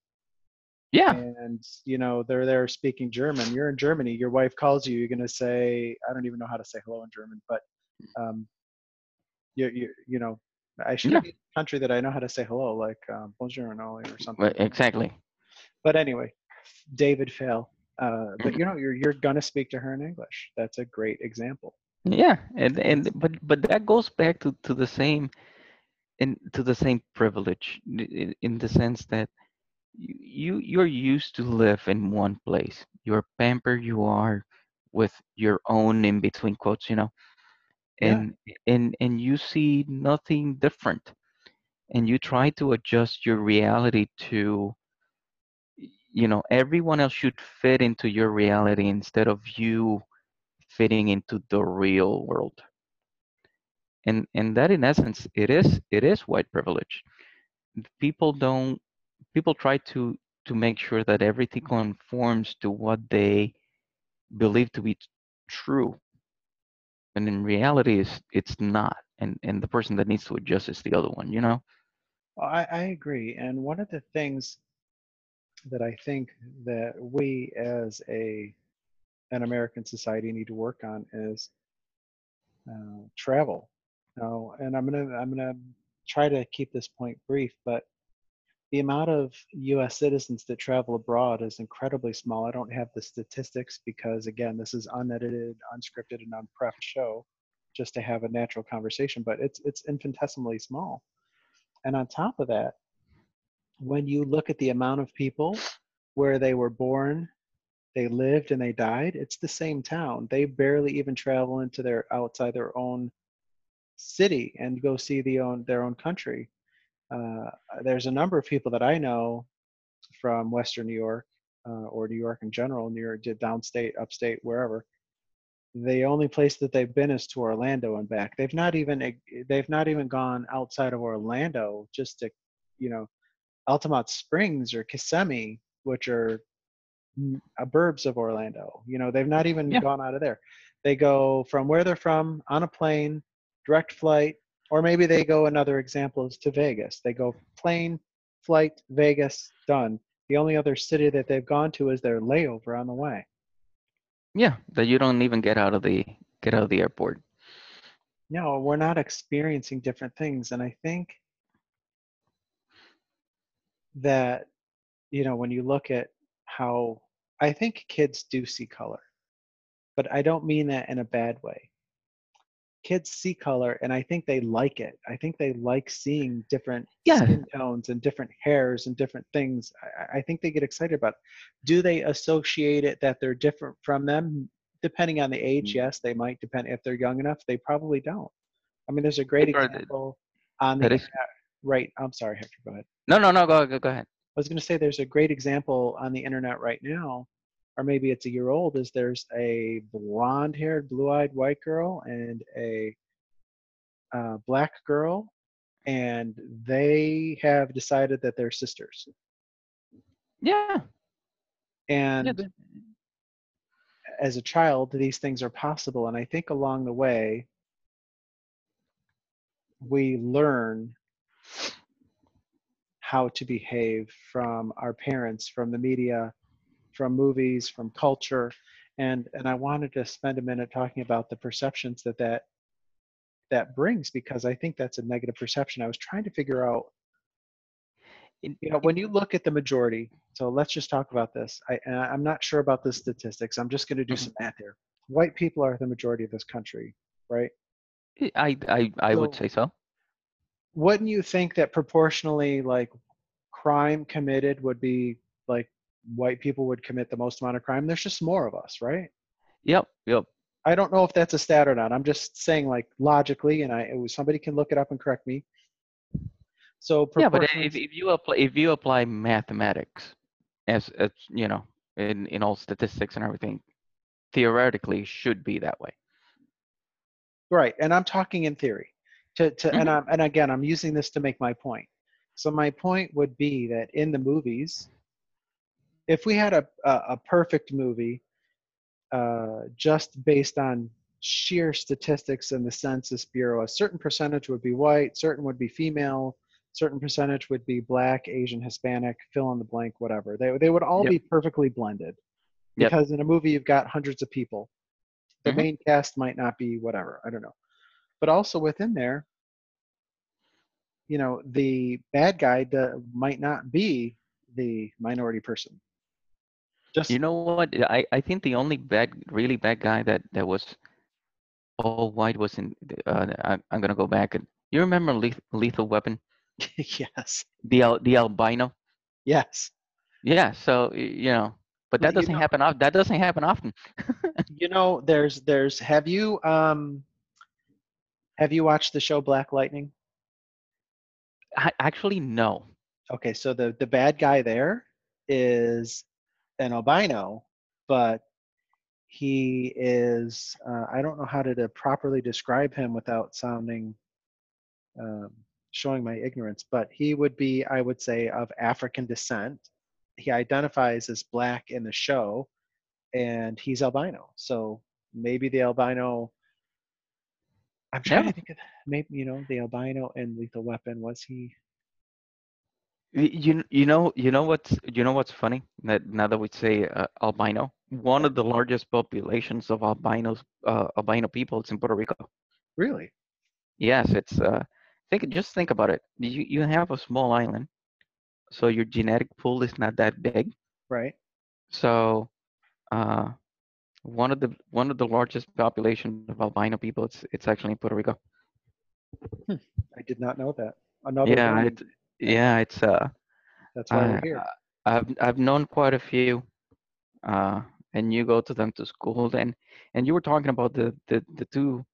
Yeah. and you know they're there speaking german you're in germany your wife calls you you're going to say i don't even know how to say hello in german but um you you you know i should Yeah. be in a country that i know how to say hello like um, bonjour or something Exactly. but anyway david fail uh, (clears throat) but you know you're you're going to speak to her in english that's a great example Yeah, and and but but that goes back to to the same, in to the same privilege i- i- in the sense that you you- you're used to live in one place. You're pampered. You are with your own in between quotes, you know, Yeah. and and and you see nothing different, and you try to adjust your reality to, you know, everyone else should fit into your reality instead of you fitting into the real world. And and that in essence, it is it is white privilege. People don't people try to to make sure that everything conforms to what they believe to be true and in reality it's it's not and and the person that needs to adjust is the other one you know I, I agree. And one of the things that I think that we as a an American society need to work on is uh, travel. Now, and I'm gonna I'm gonna try to keep this point brief, but the amount of U.S. citizens that travel abroad is incredibly small. I don't have the statistics because again, this is unedited, unscripted, and unprepped show, just to have a natural conversation. But it's it's infinitesimally small. And on top of that, when you look at the amount of people where they were born, they lived, and they died, it's the same town. They barely even travel into their outside their own city and go see the own their own country. Uh, there's a number of people that I know from Western New York uh, or New York in general, New York, downstate, upstate, wherever. The only place that they've been is to Orlando and back. They've not even they've not even gone outside of Orlando just to, you know, Altamonte Springs or Kissimmee, which are burbs of Orlando. You know, they've not even Yeah. gone out of there. They go from where they're from on a plane, direct flight, or maybe they go. Another example is to Vegas. They go plane, flight, Vegas, done. The only other city that they've gone to is their layover on the way. yeah that you don't even get out of the get out of the airport No, we're not experiencing different things, and I think that you know when you look at how I think kids do see color, but I don't mean that in a bad way. Kids see color, and I think they like it. I think they like seeing different Yeah. skin tones and different hairs and different things. I, I think they get excited about. It. Do they associate it that they're different from them? Depending on the age, Mm. yes, they might. Depend if they're young enough, they probably don't. I mean, there's a great example on the is internet right. I'm sorry, Hector. Go ahead. no no no go go, go ahead I was going to say there's a great example on the internet right now, or maybe it's a year old. Is there's a blonde-haired, blue-eyed white girl and a uh, black girl, and they have decided that they're sisters. yeah And yeah as a child, these things are possible. And I think along the way, we learn how to behave from our parents, from the media, from movies, from culture. And, and I wanted to spend a minute talking about the perceptions that that, that brings, because I think that's a negative perception. I was trying to figure out, you know, when you look at the majority, so let's just talk about this. I, I'm not sure about the statistics. I'm just going to do Mhm. some math here. White people are the majority of this country, right? i i i would say so wouldn't you think that proportionally like crime committed would be white people would commit the most amount of crime there's just more of us right yep yep i don't know if that's a stat or not i'm just saying like logically and i was, somebody can look it up and correct me so yeah but if, if you apply if you apply mathematics as as you know in in all statistics and everything theoretically should be that way Right, and I'm talking in theory. To, to and Mhm. I'm and again, I'm using this to make my point. So my point would be that in the movies, if we had a a, a perfect movie, uh, just based on sheer statistics in the Census Bureau, a certain percentage would be white, certain would be female, certain percentage would be black, Asian, Hispanic, fill in the blank, whatever. They they would all Yep. be perfectly blended. Yep. Because in a movie you've got hundreds of people. The Mhm. main cast might not be whatever, I don't know. But also within there, you know, the bad guy the, might not be the minority person. Just You know what? I, I think the only bad, really bad guy that, that was all white was in. Uh, I, I'm gonna go back and you remember Leth- Lethal Weapon, (laughs) yes, the al, the albino. yes. Yeah. So you know but that doesn't know- happen often. That doesn't happen often. (laughs) You know, there's there's have you um have you watched the show Black Lightning? I, actually, no. Okay, so the the bad guy there is an albino, but he is uh, I don't know how to, to properly describe him without sounding um, showing my ignorance, but he would be I would say of African descent. He identifies as black in the show, and he's albino. So maybe the albino. I'm trying Yeah. to think of maybe you know the albino in Lethal Weapon was he You you know you know what's you know what's funny that now that we say uh, albino, one of the largest populations of albinos uh, albino people is in Puerto Rico. really Yes, it's uh think just think about it. You you have a small island, so your genetic pool is not that big. right? So uh one of the one of the largest population of albino people it's it's actually in Puerto Rico. I did not know that. Another Yeah, it, yeah, it's uh that's why we're I- here. I've I've known quite a few, uh, and you go to them to school, and and you were talking about the the the two,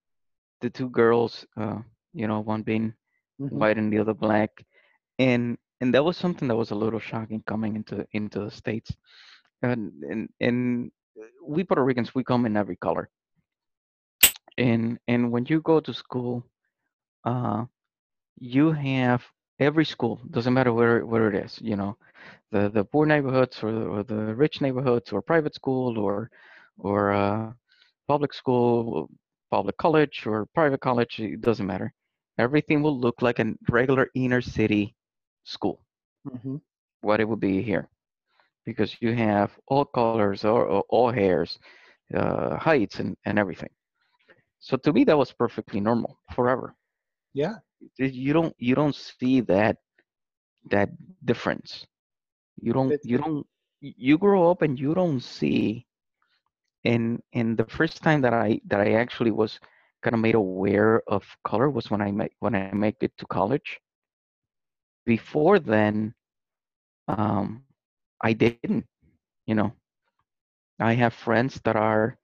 the two girls, uh, you know, one being Mhm. white and the other black, and and that was something that was a little shocking coming into into the states, and and and we Puerto Ricans we come in every color, and and when you go to school, uh, you have every school doesn't matter where where it is, you know, the the poor neighborhoods or the, or the rich neighborhoods or private school or or uh, public school, public college or private college, it doesn't matter. Everything will look like a regular inner city school, Mhm. what it would be here, because you have all colors, or, all- all hairs, uh, heights, and, and everything. So to me, that was perfectly normal forever. Yeah, You don't you don't see that that difference. You don't It's- you don't you grow up and you don't see and and the first time that I that I actually was kind of made aware of color was when I make when I make it to college. Before then, um, I didn't. You know, I have friends that are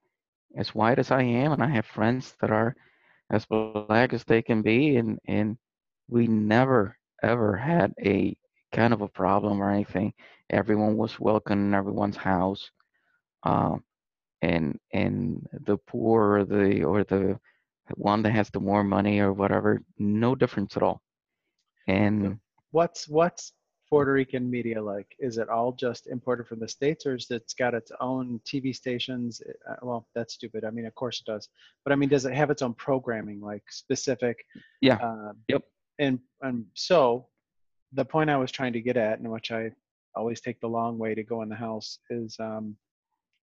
as white as I am, and I have friends that are as black as they can be, and and we never ever had a kind of a problem or anything. Everyone was welcome in everyone's house. Um, and and the poor or the or the one that has the more money or whatever, no difference at all. And what's what's Puerto Rican media like? Is it all just imported from the states, or is it's got its own TV stations? Uh, well, that's stupid. I mean, of course it does, but I mean, does it have its own programming, like specific? Yeah. Um, Yep. And and so, the point I was trying to get at, and which I always take the long way to go in the house, is um,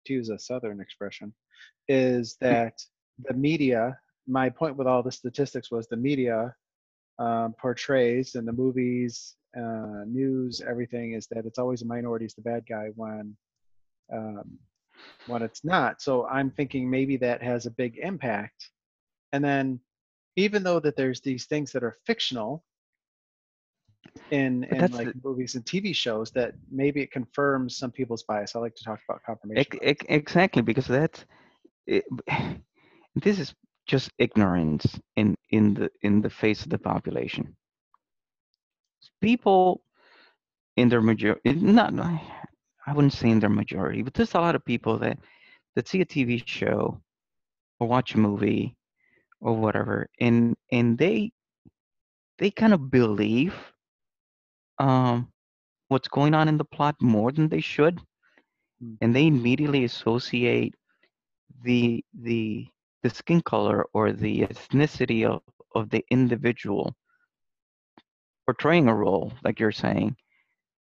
to use a Southern expression, is that the media. My point with all the statistics was the media um, portrays in the movies, uh, news, everything is that it's always the minorities the bad guy when um, when it's not. So I'm thinking maybe that has a big impact. And then even though that there's these things that are fictional in in like the- movies and TV shows, that maybe it confirms some people's bias. I like to talk about confirmation. ex- bias. ex- exactly because that's it, (sighs) this is just ignorance in in the in the face of the population. People in their majority, not I wouldn't say in their majority, but there's a lot of people that that see a TV show or watch a movie or whatever, and and they they kind of believe um what's going on in the plot more than they should, Mm. and they immediately associate the the the skin color or the ethnicity of, of the individual portraying a role, like you're saying,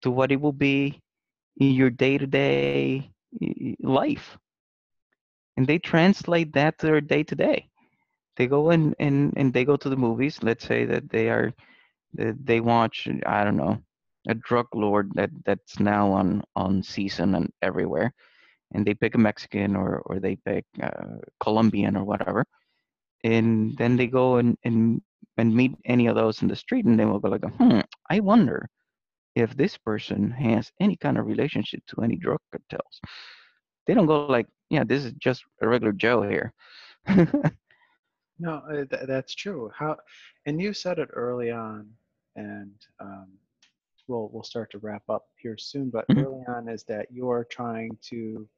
to what it will be in your day-to-day life. And they translate that to their day-to-day. They go in and, and they go to the movies. Let's say that they are they watch, I don't know, a drug lord that, that's now on, on season and everywhere and they pick a Mexican or or they pick uh, Colombian or whatever, and then they go and and and meet any of those in the street, and they will go like, hmm, I wonder if this person has any kind of relationship to any drug cartels. They don't go like, yeah, this is just a regular Joe here. (laughs) No, uh, th- that's true. How, and you said it early on, and um, we'll we'll start to wrap up here soon. But Mhm. early on is that you're trying to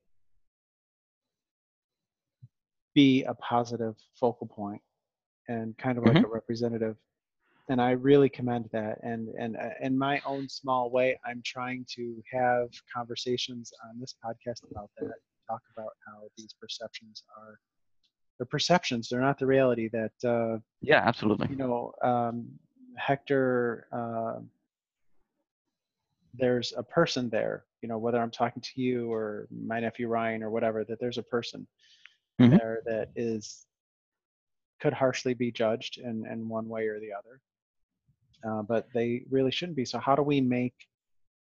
be a positive focal point and kind of like a representative. And I really commend that. And and uh, in my own small way, I'm trying to have conversations on this podcast about that. Talk about how these perceptions are. They're perceptions. They're not the reality that uh, yeah, absolutely. you know, um, Hector, uh, there's a person there, you know, whether I'm talking to you or my nephew Ryan or whatever, that there's a person Mhm. there that is, could harshly be judged in, in one way or the other. Uh, but they really shouldn't be. So, how do we make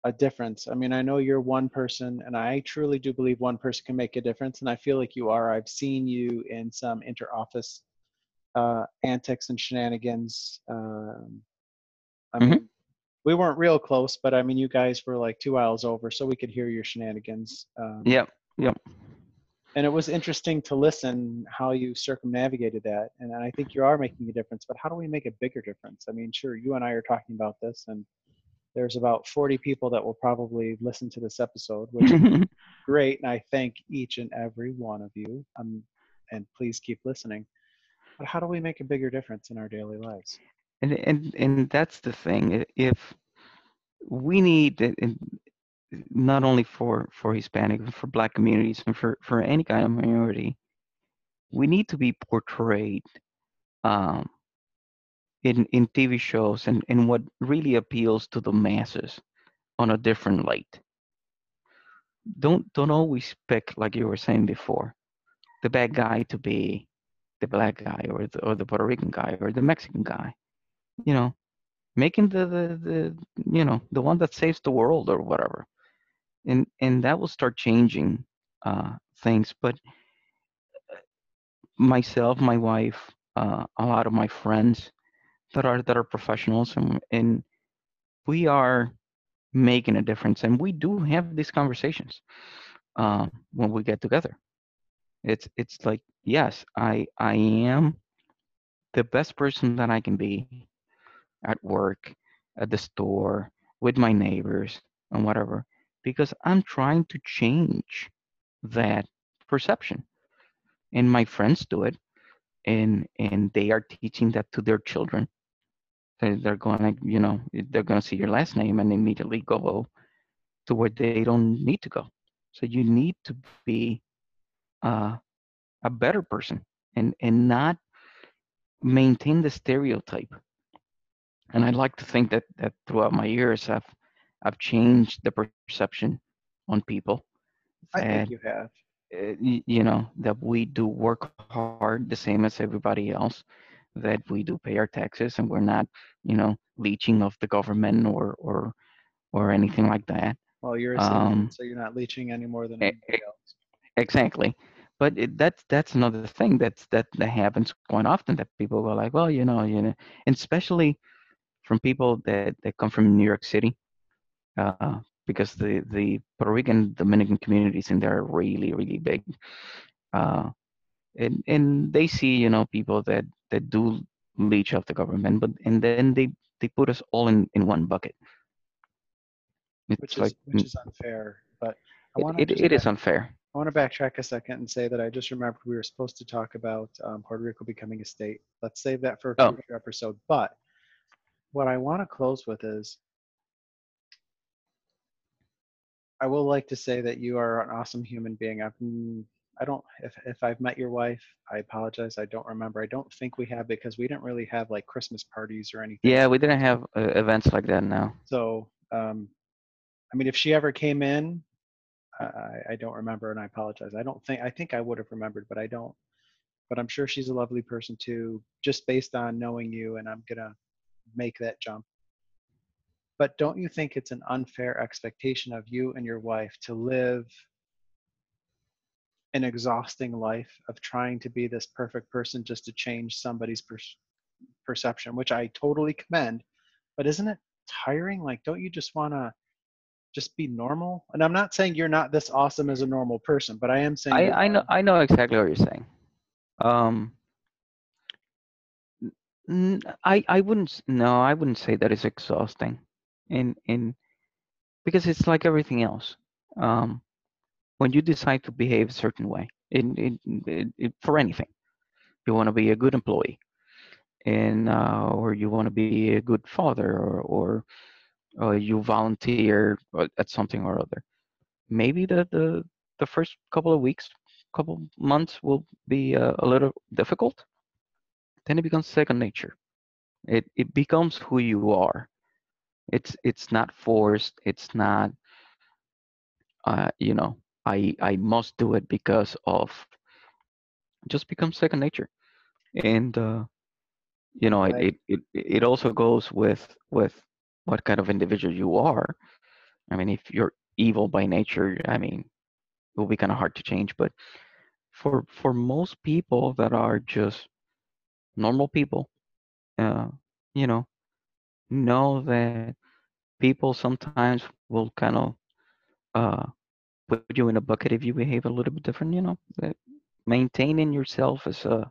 a difference? I mean, I know you're one person, and I truly do believe one person can make a difference. And I feel like you are. I've seen you in some inter office uh, antics and shenanigans. Um, I Mhm. mean, we weren't real close, but I mean, you guys were like two aisles over, so we could hear your shenanigans. Um, Yep. Yep. And it was interesting to listen how you circumnavigated that. And I think you are making a difference, but how do we make a bigger difference? I mean, sure, you and I are talking about this, and there's about 40 people that will probably listen to this episode, which is (laughs) great. And I thank each and every one of you. Um, and please keep listening. But how do we make a bigger difference in our daily lives? and and and that's the thing. If we need and not only for for Hispanic, but for Black communities and for for any kind of minority, we need to be portrayed um, in in TV shows and and what really appeals to the masses on a different light. Don't don't always pick like you were saying before, the bad guy to be the black guy or the or the Puerto Rican guy or the Mexican guy. You know, making the the, the you know the one that saves the world or whatever and and that will start changing uh things but myself my wife uh a lot of my friends that are that are professionals and and we are making a difference and we do have these conversations uh, when we get together. It's it's like yes i i am the best person that i can be at work, at the store, with my neighbors, and whatever, because I'm trying to change that perception. And my friends do it, and and they are teaching that to their children. They- They're going to, you know, they're going to see your last name and immediately go to where they don't need to go. So you need to be uh, a better person and and not maintain the stereotype and I like to think that that throughout my years, I've I've changed the perception on people. I that, think you have. uh, you know that we do work hard the same as everybody else, that we do pay our taxes, and we're not you know leeching of the government or or or anything like that. Well, you're a citizen, Um, so you're not leeching any more than anybody else. Exactly. But it, that's that's another thing that's that that happens quite often that people go like, well, you know, you know, and especially from people that that come from New York City, uh, because the the Puerto Rican Dominican communities in there are really really big, uh, and and they see you know people that that do leech off the government, but and then they they put us all in in one bucket. It's which like is which is unfair. But I it, want it, it is unfair. I want to backtrack a second and say that I just remembered we were supposed to talk about um, Puerto Rico becoming a state. Let's save that for a Oh. future episode. But what I want to close with is I will like to say that you are an awesome human being. I've I don't if if I've met your wife, I apologize. I don't remember. I don't think we have because we didn't really have like Christmas parties or anything. Yeah, we didn't have uh, events like that now. So, um, I mean, if she ever came in, I, I- I don't remember, and I apologize. I don't think I think I would have remembered, but I don't. But I'm sure she's a lovely person too, just based on knowing you, and I'm gonna make that jump. But don't you think it's an unfair expectation of you and your wife to live an exhausting life of trying to be this perfect person just to change somebody's per- perception, which I totally commend. But isn't it tiring? Like, don't you just want to just be normal? And I'm not saying you're not this awesome as a normal person, but I am saying I, I know. I know exactly what you're saying. Um, I I wouldn't no I wouldn't say that it's exhausting, in in because it's like everything else. Um, when you decide to behave a certain way, in for anything, you want to be a good employee, and uh, or you want to be a good father, or or or you volunteer or- at something or other. Maybe the the the first couple of weeks, couple months will be uh, a little difficult. Then it becomes second nature. It it becomes who you are. It's it's not forced. It's not uh, you know I I must do it because of just becomes second nature. And uh, you know it, Right. it it it also goes with with what kind of individual you are. I mean, if you're evil by nature, I mean, it will be kind of hard to change. But for for most people that are just normal people, uh, you know, know that people sometimes will kind of uh, put you in a bucket if you behave a little bit different. You know, that maintaining yourself as a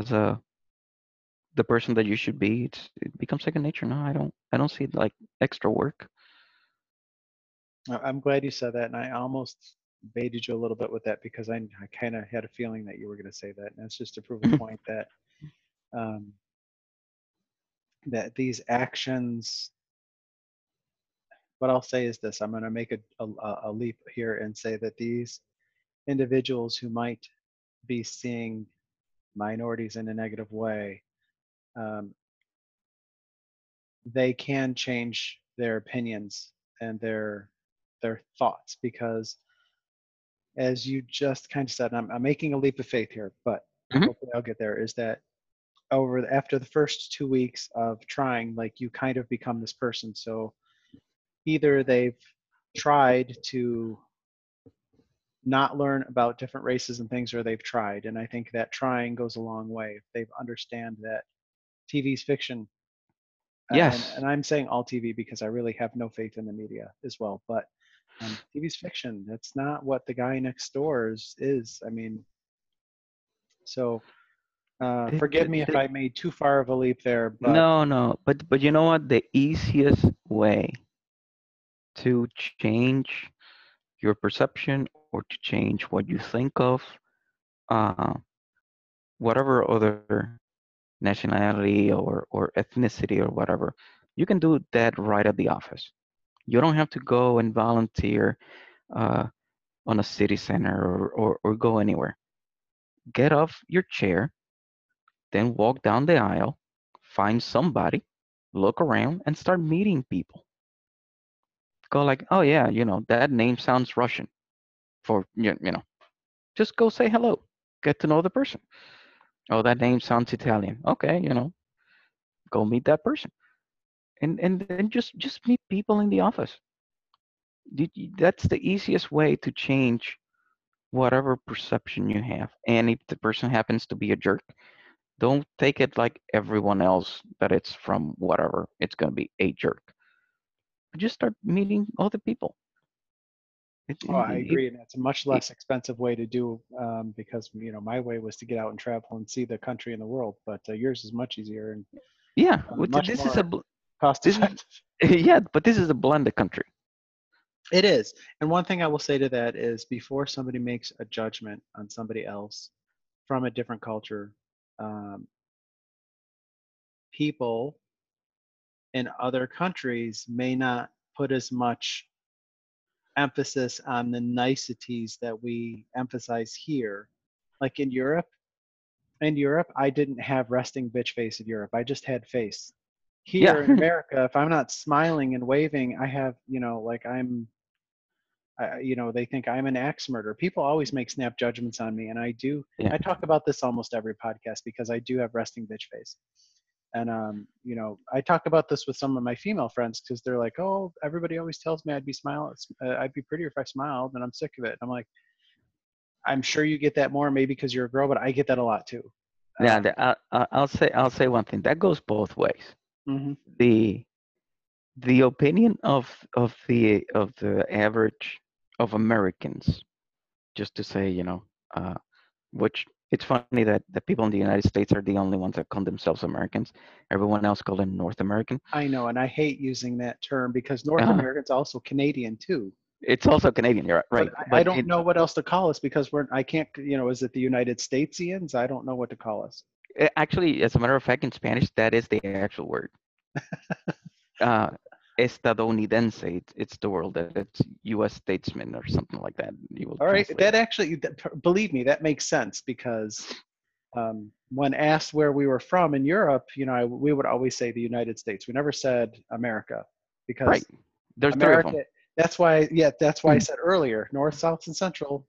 as a the person that you should be, it's, it becomes second nature. No, I don't I don't see it like extra work. I'm glad you said that, and I almost baited you a little bit with that because I, I kind of had a feeling that you were going to say that, and that's just to prove a (laughs) point that um, that these actions. What I'll say is this: I'm going to make a, a a leap here and say that these individuals who might be seeing minorities in a negative way, um, they can change their opinions and their their thoughts because as you just kind of said, I'm, I'm making a leap of faith here, but Mhm. hopefully I'll get there. Is that over the- after the first two weeks of trying, like you kind of become this person. So either they've tried to not learn about different races and things, or they've tried, and I think that trying goes a long way. If they understand that TV's fiction. uh, and- Yes. and I'm saying all TV because I really have no faith in the media as well, but um, TV's fiction. That's not what the guy next door is. is. I mean, so uh, forgive me if I made too far of a leap there, but No, no, but but you know what? The easiest way to change your perception or to change what you think of, uh, whatever other nationality or or ethnicity or whatever, you can do that right at the office. You don't have to go and volunteer uh, on a city center or, or or go anywhere. Get off your chair, then walk down the aisle, find somebody, look around, and start meeting people. Go like, oh yeah, you know that name sounds Russian. For you know, just go say hello, get to know the person. Oh, that name sounds Italian. Okay, you know, go meet that person, and and then just just meet people in the office. That's the easiest way to change whatever perception you have. And if the person happens to be a jerk, don't take it like everyone else that it's from whatever. It's gonna be a jerk. Just start meeting other people. It, oh, I it- it- agree, and it's a much less expensive way to do um, because you know my way was to get out and travel and see the country and the world, but uh, yours is much easier and yeah, uh, which- much this is a cost This is- (laughs) yeah, but this is a blended country. It is. And one thing I will say to that is before somebody makes a judgment on somebody else from a different culture, um, people in other countries may not put as much emphasis on the niceties that we emphasize here. Like in Europe, in Europe, I didn't have resting bitch face in Europe. I just had face. Here Yeah. in America, if I'm not smiling and waving, I have, you know, like I'm I, you know, they think I'm an axe murderer. People always make snap judgments on me, and I do. Yeah. I talk about this almost every podcast because I do have resting bitch face. And um, you know, I talk about this with some of my female friends because they're like, "Oh, everybody always tells me I'd be smile, uh, I'd be prettier if I smiled," and I'm sick of it. I'm like, I'm sure you get that more, maybe because you're a girl, but I get that a lot too. Yeah, Um, the, I, I- I'll say I'll say one thing. That goes both ways. mhm. The the opinion of of the of the average of Americans, just to say, you know, uh, which it's funny that the people in the United States are the only ones that call themselves Americans. Everyone else called them North American. I know, and I hate using that term because North Uh-huh. American's also Canadian too. It's also Canadian, you're right. But I, I don't it- know what else to call us because we're I can't you know is it the United Statesians? I don't know what to call us. Uh, Actually, as a matter of fact, in Spanish, that is the actual word. (laughs) uh, estadounidense, it's, it's the world that it's U.S. statesman or something like that. You will All right, translate that actually that, believe me that makes sense because um, when asked where we were from in Europe, you know, I, we would always say the United States. We never said America because right. There's three of America. them. That's why, yeah, that's why I Mhm. said earlier, North, South, and Central.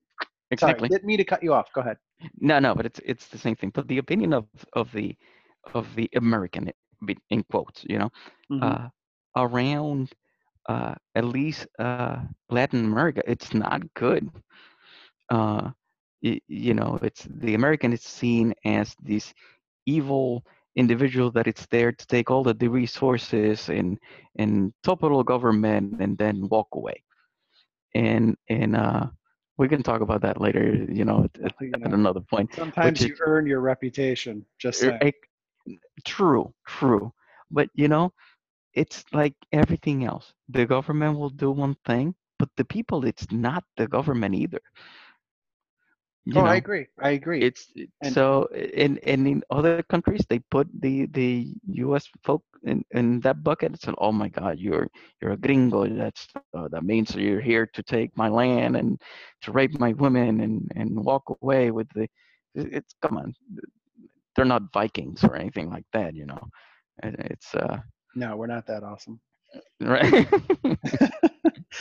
Exactly. Sorry, didn't mean to cut you off. Go ahead. No, no, but it's it's the same thing. But the opinion of of the of the American, in quotes, you know, Mhm. uh, around uh, at least uh, Latin America, it's not good. Uh, y- you know, it's the American is seen as this evil individual that it's there to take all the, the resources and and total government and then walk away. And and uh, we can talk about that later. You know, at, at, You at know, another point. sometimes you is- earn your reputation. Just Er, saying. True, true. But you know, it's like everything else. The government will do one thing, but the people, it's not the government either. You oh, know, I agree. I agree. it's And- so in and in other countries they put the the U.S. folk in, in that bucket. It's like, oh my God, you're you're a gringo. That's uh, that means you're here to take my land and to rape my women and and walk away with the. It's come on, they're not Vikings or anything like that, you know. It's uh no, we're not that awesome. right. (laughs)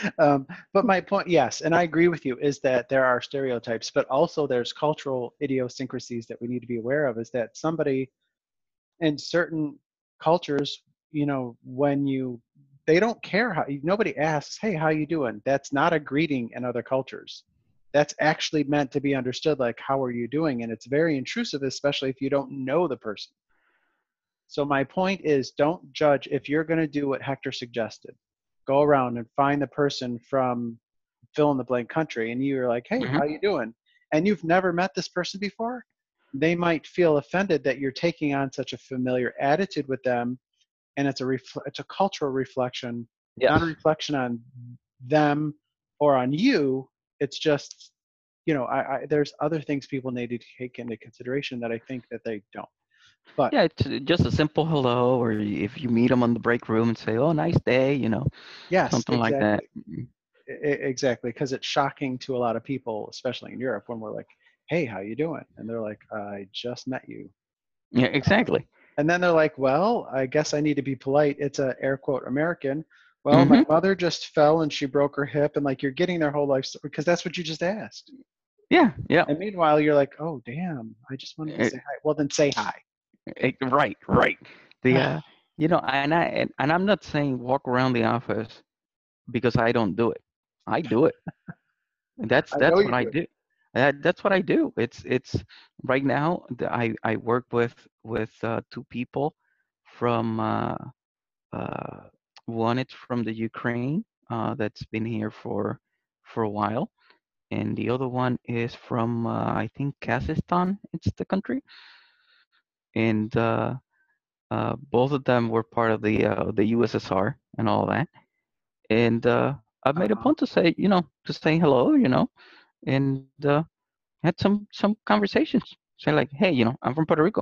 (laughs) um, but my point, yes, and I agree with you, is that there are stereotypes, but also there's cultural idiosyncrasies that we need to be aware of. Is that somebody in certain cultures, you know, when you they don't care how nobody asks, "Hey, how you doing?" That's not a greeting in other cultures. That's actually meant to be understood like, "How are you doing?" And it's very intrusive, especially if you don't know the person. So my point is, don't judge if you're going to do what Hector suggested. Go around and find the person from fill in the blank country and you're like hey Mhm. how you doing? And you've never met this person before? They might feel offended that you're taking on such a familiar attitude with them and it's a refl- it's a cultural reflection not a reflection on them or on you. It's just you know I, I there's other things people need to take into consideration that i think that they don't but Yeah, it's uh, just a simple hello, or if you meet them on the break room and say, "Oh, nice day," you know, yes something like that. exactly. Exactly because it's shocking to a lot of people especially in europe when we're like hey how you doing and they're like i just met you Yeah, exactly. and then they're like well i guess i need to be polite it's a air quote american well my mother just fell and she broke her hip and like you're getting their whole life story because that's what you just asked Yeah, yeah. and meanwhile you're like oh damn i just wanted to Eh, say hi well then say hi Eh, Right, right. The uh, you know, and I and, and I'm not saying walk around the office because I don't do it. I do it. And that's I that's know what I do do. That, that's what I do. It's it's right now. The, I I work with with uh, two people from uh, uh, one it's from the Ukraine uh, that's been here for for a while, and the other one is from uh, I think Kazakhstan. It's the country, and uh, uh, both of them were part of the uh, the USSR and all that. And uh, I've made a Uh-huh. point to say, you know, to say hello, you know, and uh, had some some conversations. Say like, hey, you know, I'm from Puerto Rico.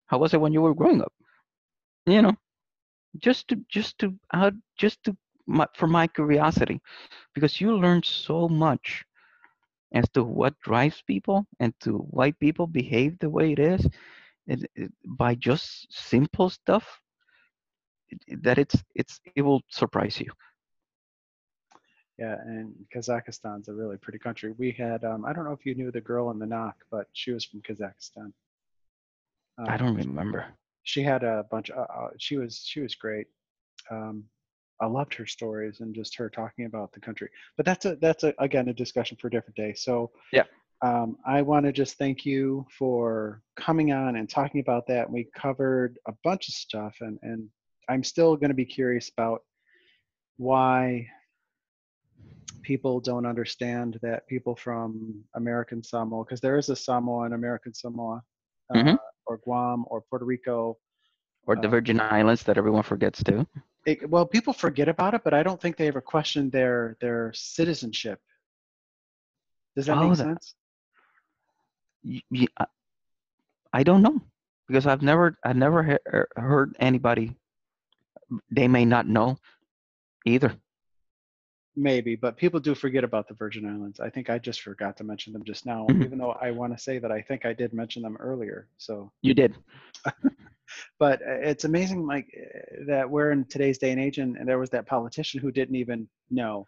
How was it when you were growing up? You know, just to just to out just to my, for my curiosity, because you learn so much as to what drives people and to why people behave the way it is it, it- by just simple stuff that it's it's it will surprise you. Yeah and kazakhstan's a really pretty country. We had um, i don't know if you knew the girl in the knock but she was from kazakhstan. I Um, don't remember. she had a bunch of, uh, she was she was great. Um, i loved her stories and just her talking about the country. But that's a that's a again a discussion for a different day. So Yeah. Um, i want to just thank you for coming on and talking about that we covered a bunch of stuff and and i'm still going to be curious about why people don't understand that people from American Samoa, because there is a Samoa and American Samoa, uh, Mhm. or Guam or Puerto Rico. Or the Uh, Virgin Islands that everyone forgets too. It, well, people forget about it, but I don't think they ever question their their citizenship. Does that Oh, make sense? I- I don't know because I've never I've never he- er- heard anybody. They may not know either. Maybe, but people do forget about the Virgin Islands. I think I just forgot to mention them just now, Mhm. even though I want to say that I think I did mention them earlier. So, You did. (laughs) but uh, it's amazing, like uh, that we're in today's day and age, and, and there was that politician who didn't even know.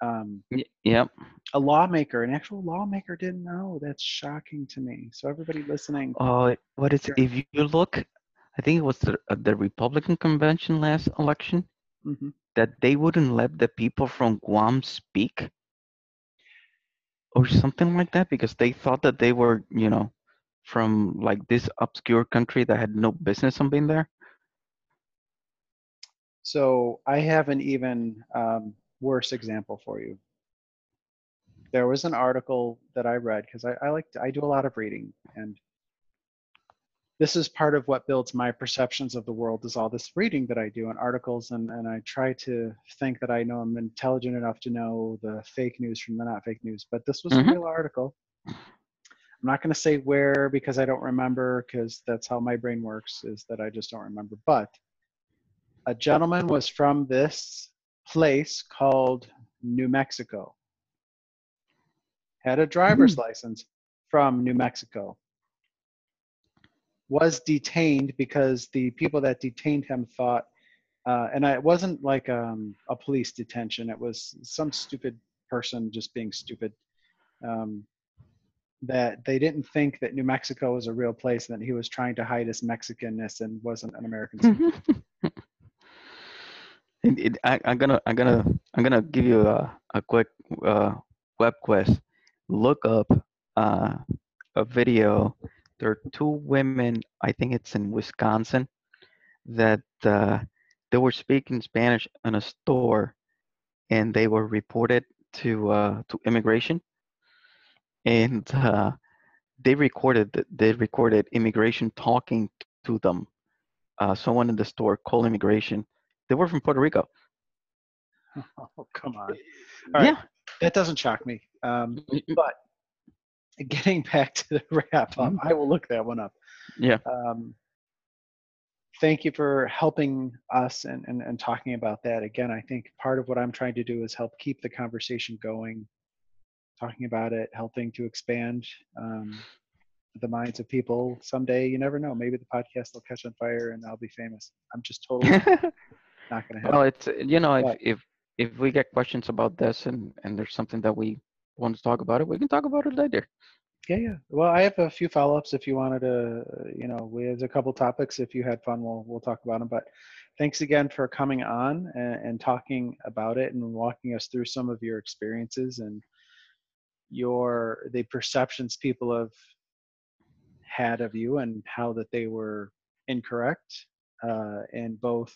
Um, Yep. a lawmaker, an actual lawmaker, didn't know. That's shocking to me. So everybody listening, Oh, what is if you look? I think it was the uh, the Republican convention last election Mhm. that they wouldn't let the people from Guam speak or something like that because they thought that they were, you know, from like this obscure country that had no business on being there. So I haven't even um, worse example for you. There was an article that I read because I, I like to, I do a lot of reading, and this is part of what builds my perceptions of the world is all this reading that I do and articles, and and I try to think that I know I'm intelligent enough to know the fake news from the not fake news. But this was Mhm. a real article. I'm not going to say where because I don't remember because that's how my brain works is that I just don't remember. But a gentleman was from this place called New Mexico. Had a driver's license from New Mexico. Was detained because the people that detained him thought, uh, and I, it wasn't like um, a police detention. It was some stupid person just being stupid. Um, that they didn't think that New Mexico was a real place, and that he was trying to hide his Mexicanness and wasn't an American (laughs) it, I, I'm gonna, I'm gonna, I'm gonna give you a, a quick uh, web quest. Look up uh, a video. There are two women. I think it's in Wisconsin that uh, they were speaking Spanish in a store, and they were reported to uh, to immigration, and uh, they recorded they recorded immigration talking to them. Uh, someone in the store called immigration. They were from Puerto Rico. (laughs) Oh, come on. All right. yeah. That doesn't shock me. Um, but getting (laughs) back to the wrap up, Mhm. I will look that one up. Yeah. Um, thank you for helping us and, and, and talking about that. Again, I think part of what I'm trying to do is help keep the conversation going, talking about it, helping to expand um, the minds of people. Someday, you never know. Maybe the podcast will catch on fire and I'll be famous. I'm just totally (laughs) not going to happen. well, it's you know if if if we get questions about this and and there's something that we want to talk about it, we can talk about it later. Yeah, yeah. Well, I have a few follow-ups if you wanted to, you know, we have a couple topics. If you had fun, we'll we'll talk about them. But thanks again for coming on and, and talking about it and walking us through some of your experiences and your the perceptions people have had of you and how that they were incorrect uh, in both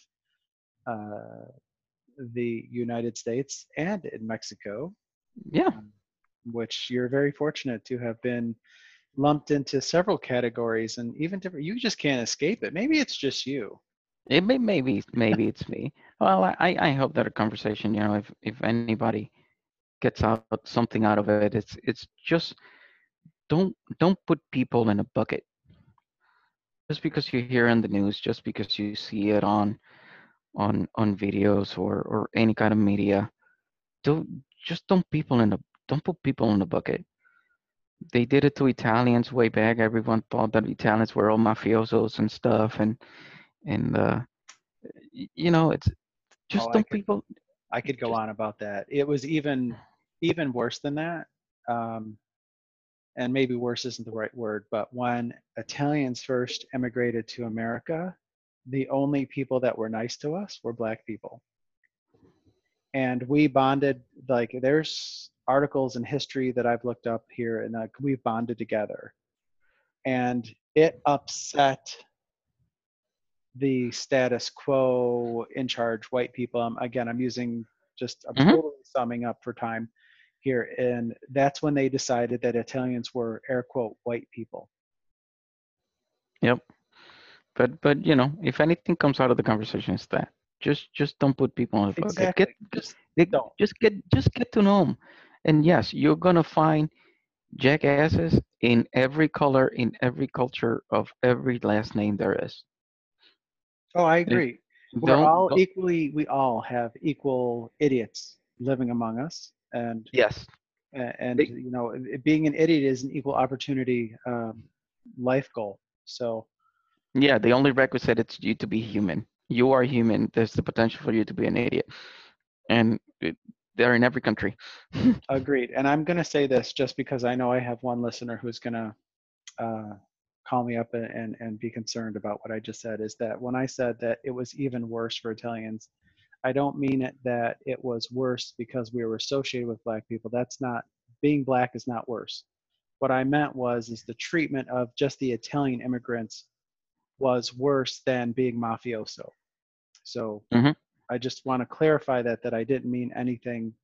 the United States and in Mexico Yeah. um, which you're very fortunate to have been lumped into several categories and even different you just can't escape it maybe it's just you It may maybe maybe it's me. Well, I I hope that a conversation, you know, if if anybody gets out something out of it, it's it's just don't don't put people in a bucket. Just because you hear in the news, just because you see it on on on videos or or any kind of media, don't just don't people in a don't put people in a bucket. They did it to Italians way back. Everyone thought that Italians were all mafiosos and stuff, and and uh, you know it's just Oh, I don't could- people. i could go on about that it was even even worse than that um, and maybe worse isn't the right word but when italians first immigrated to america the only people that were nice to us were black people and we bonded like there's articles in history that i've looked up here and like we've bonded together and it upset the status quo in charge white people. Um, again, I'm using just I'm Mhm. totally summing up for time here, and that's when they decided that Italians were air quote white people. Yep. But but you know, if anything comes out of the conversation, it's that. Just just don't put people on the. Exactly. Get Just They- don't. Just get just get to know them. And yes, you're gonna find jackasses in every color, in every culture of every last name there is. Oh, I agree. We're all equally. We all have equal idiots living among us, and yes. and you know, being an idiot is an equal opportunity um, life goal. So Yeah, the only requisite is you to be human. You are human. There's the potential for you to be an idiot, and it, they're in every country. (laughs) Agreed. And I'm going to say this just because I know I have one listener who's going to uh, call me up and, and, and be concerned about what I just said is that when I said that it was even worse for Italians, I don't mean it that it was worse because we were associated with black people. That's not, being black is not worse. What I meant was, is the treatment of just the Italian immigrants was worse than being mafioso. So Mhm. I just want to clarify that, that I didn't mean anything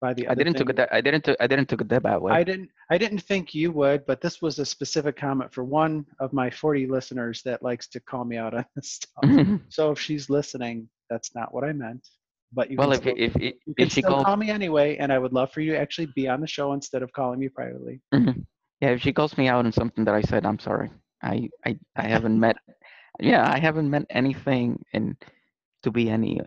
by the I didn't took it that I didn't I didn't took it that bad way. I didn't I didn't think you would, but this was a specific comment for one of my 40 listeners that likes to call me out on (laughs) this stuff. (laughs) so if she's listening, that's not what I meant. But you well, can if still, if if, you can if she calls call me anyway, and I would love for you to actually be on the show instead of calling me privately. Mhm. Yeah, if she calls me out on something that I said, I'm sorry. I I, I (laughs) haven't met. Yeah, I haven't meant anything in to be any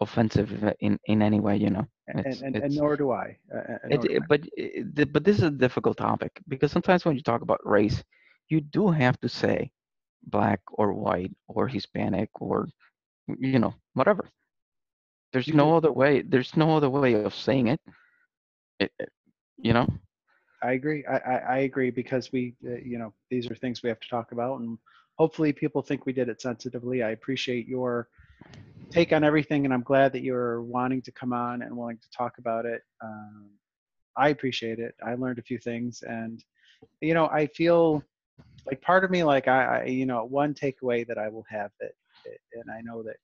offensive in in any way. You know. And, It's- and, and it's- nor do I. Uh, uh, It, nor do it- but it- but this is a difficult topic because sometimes when you talk about race, you do have to say black or white or Hispanic or you know whatever. There's no other way. There's no other way of saying it. It, it- you know. I agree. I, I, I agree because we, uh, you know, these are things we have to talk about, and hopefully people think we did it sensitively. I appreciate your take on everything, and I'm glad that you're wanting to come on and willing to talk about it. Um, I appreciate it. I learned a few things, and you know, I feel like part of me, like I, I you know, one takeaway that I will have that, and I know that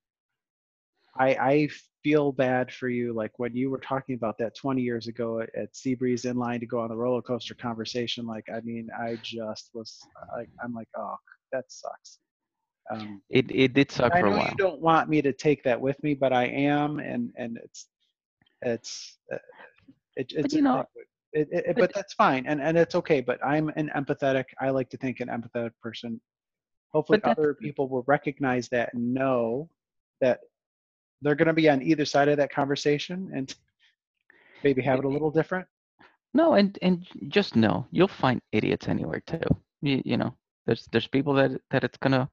I, I feel bad for you. Like when you were talking about that 20 years ago at, Seabreeze in line to go on the roller coaster conversation. Like, I mean, I just was like, I'm like, oh, that sucks. Um, It it did suck I for a know while. you don't want me to take that with me, but I am, and and it's it's uh, it, it's you know, it, it, but- but that's fine, and and it's okay. But I'm an empathetic. I like to think an empathetic person. Hopefully, other people will recognize that and know that they're going to be on either side of that conversation and (laughs) maybe have it a little different. No, and and just know you'll find idiots anywhere too. You, you know, there's there's people that that it's gonna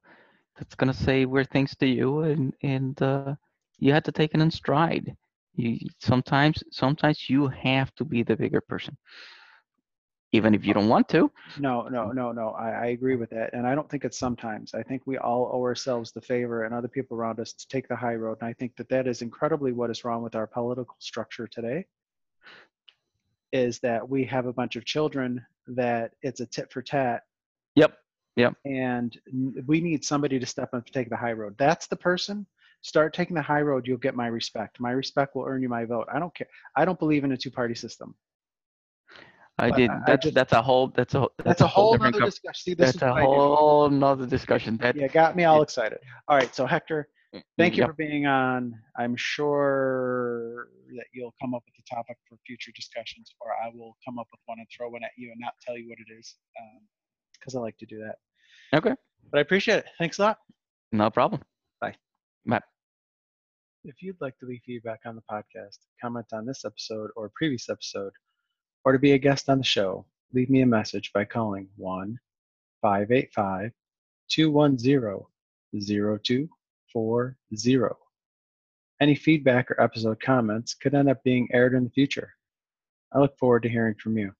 that's gonna say weird things to you, and and uh, you have to take it in stride. You sometimes sometimes you have to be the bigger person, even if you don't want to. No, no, no, no. I, I agree with that. And I don't think it's sometimes. I think we all owe ourselves the favor and other people around us to take the high road. And I think that that is incredibly what is wrong with our political structure today is that we have a bunch of children that it's a tit for tat Yep. Yep. And we need somebody to step up and take the high road. That's the person. Start taking the high road, you'll get my respect. My respect will earn you my vote. I don't care. I don't believe in a two-party system. I But did. I- I That's just- that's a whole that's a That's, a whole different other discussion. See, this That's is a what I do. whole nother discussion. That Yeah, got me all excited. All right, so Hector, mm, thank you Yep. for being on. I'm sure that you'll come up with a topic for future discussions, or I will come up with one and throw one at you and not tell you what it is, um, because I like to do that. Okay. But I appreciate it. Thanks a lot. No problem. Bye. Bye. If you'd like to leave feedback on the podcast, comment on this episode or previous episode, or to be a guest on the show, leave me a message by calling 1 585 210 0240. Any feedback or episode comments could end up being aired in the future. I look forward to hearing from you.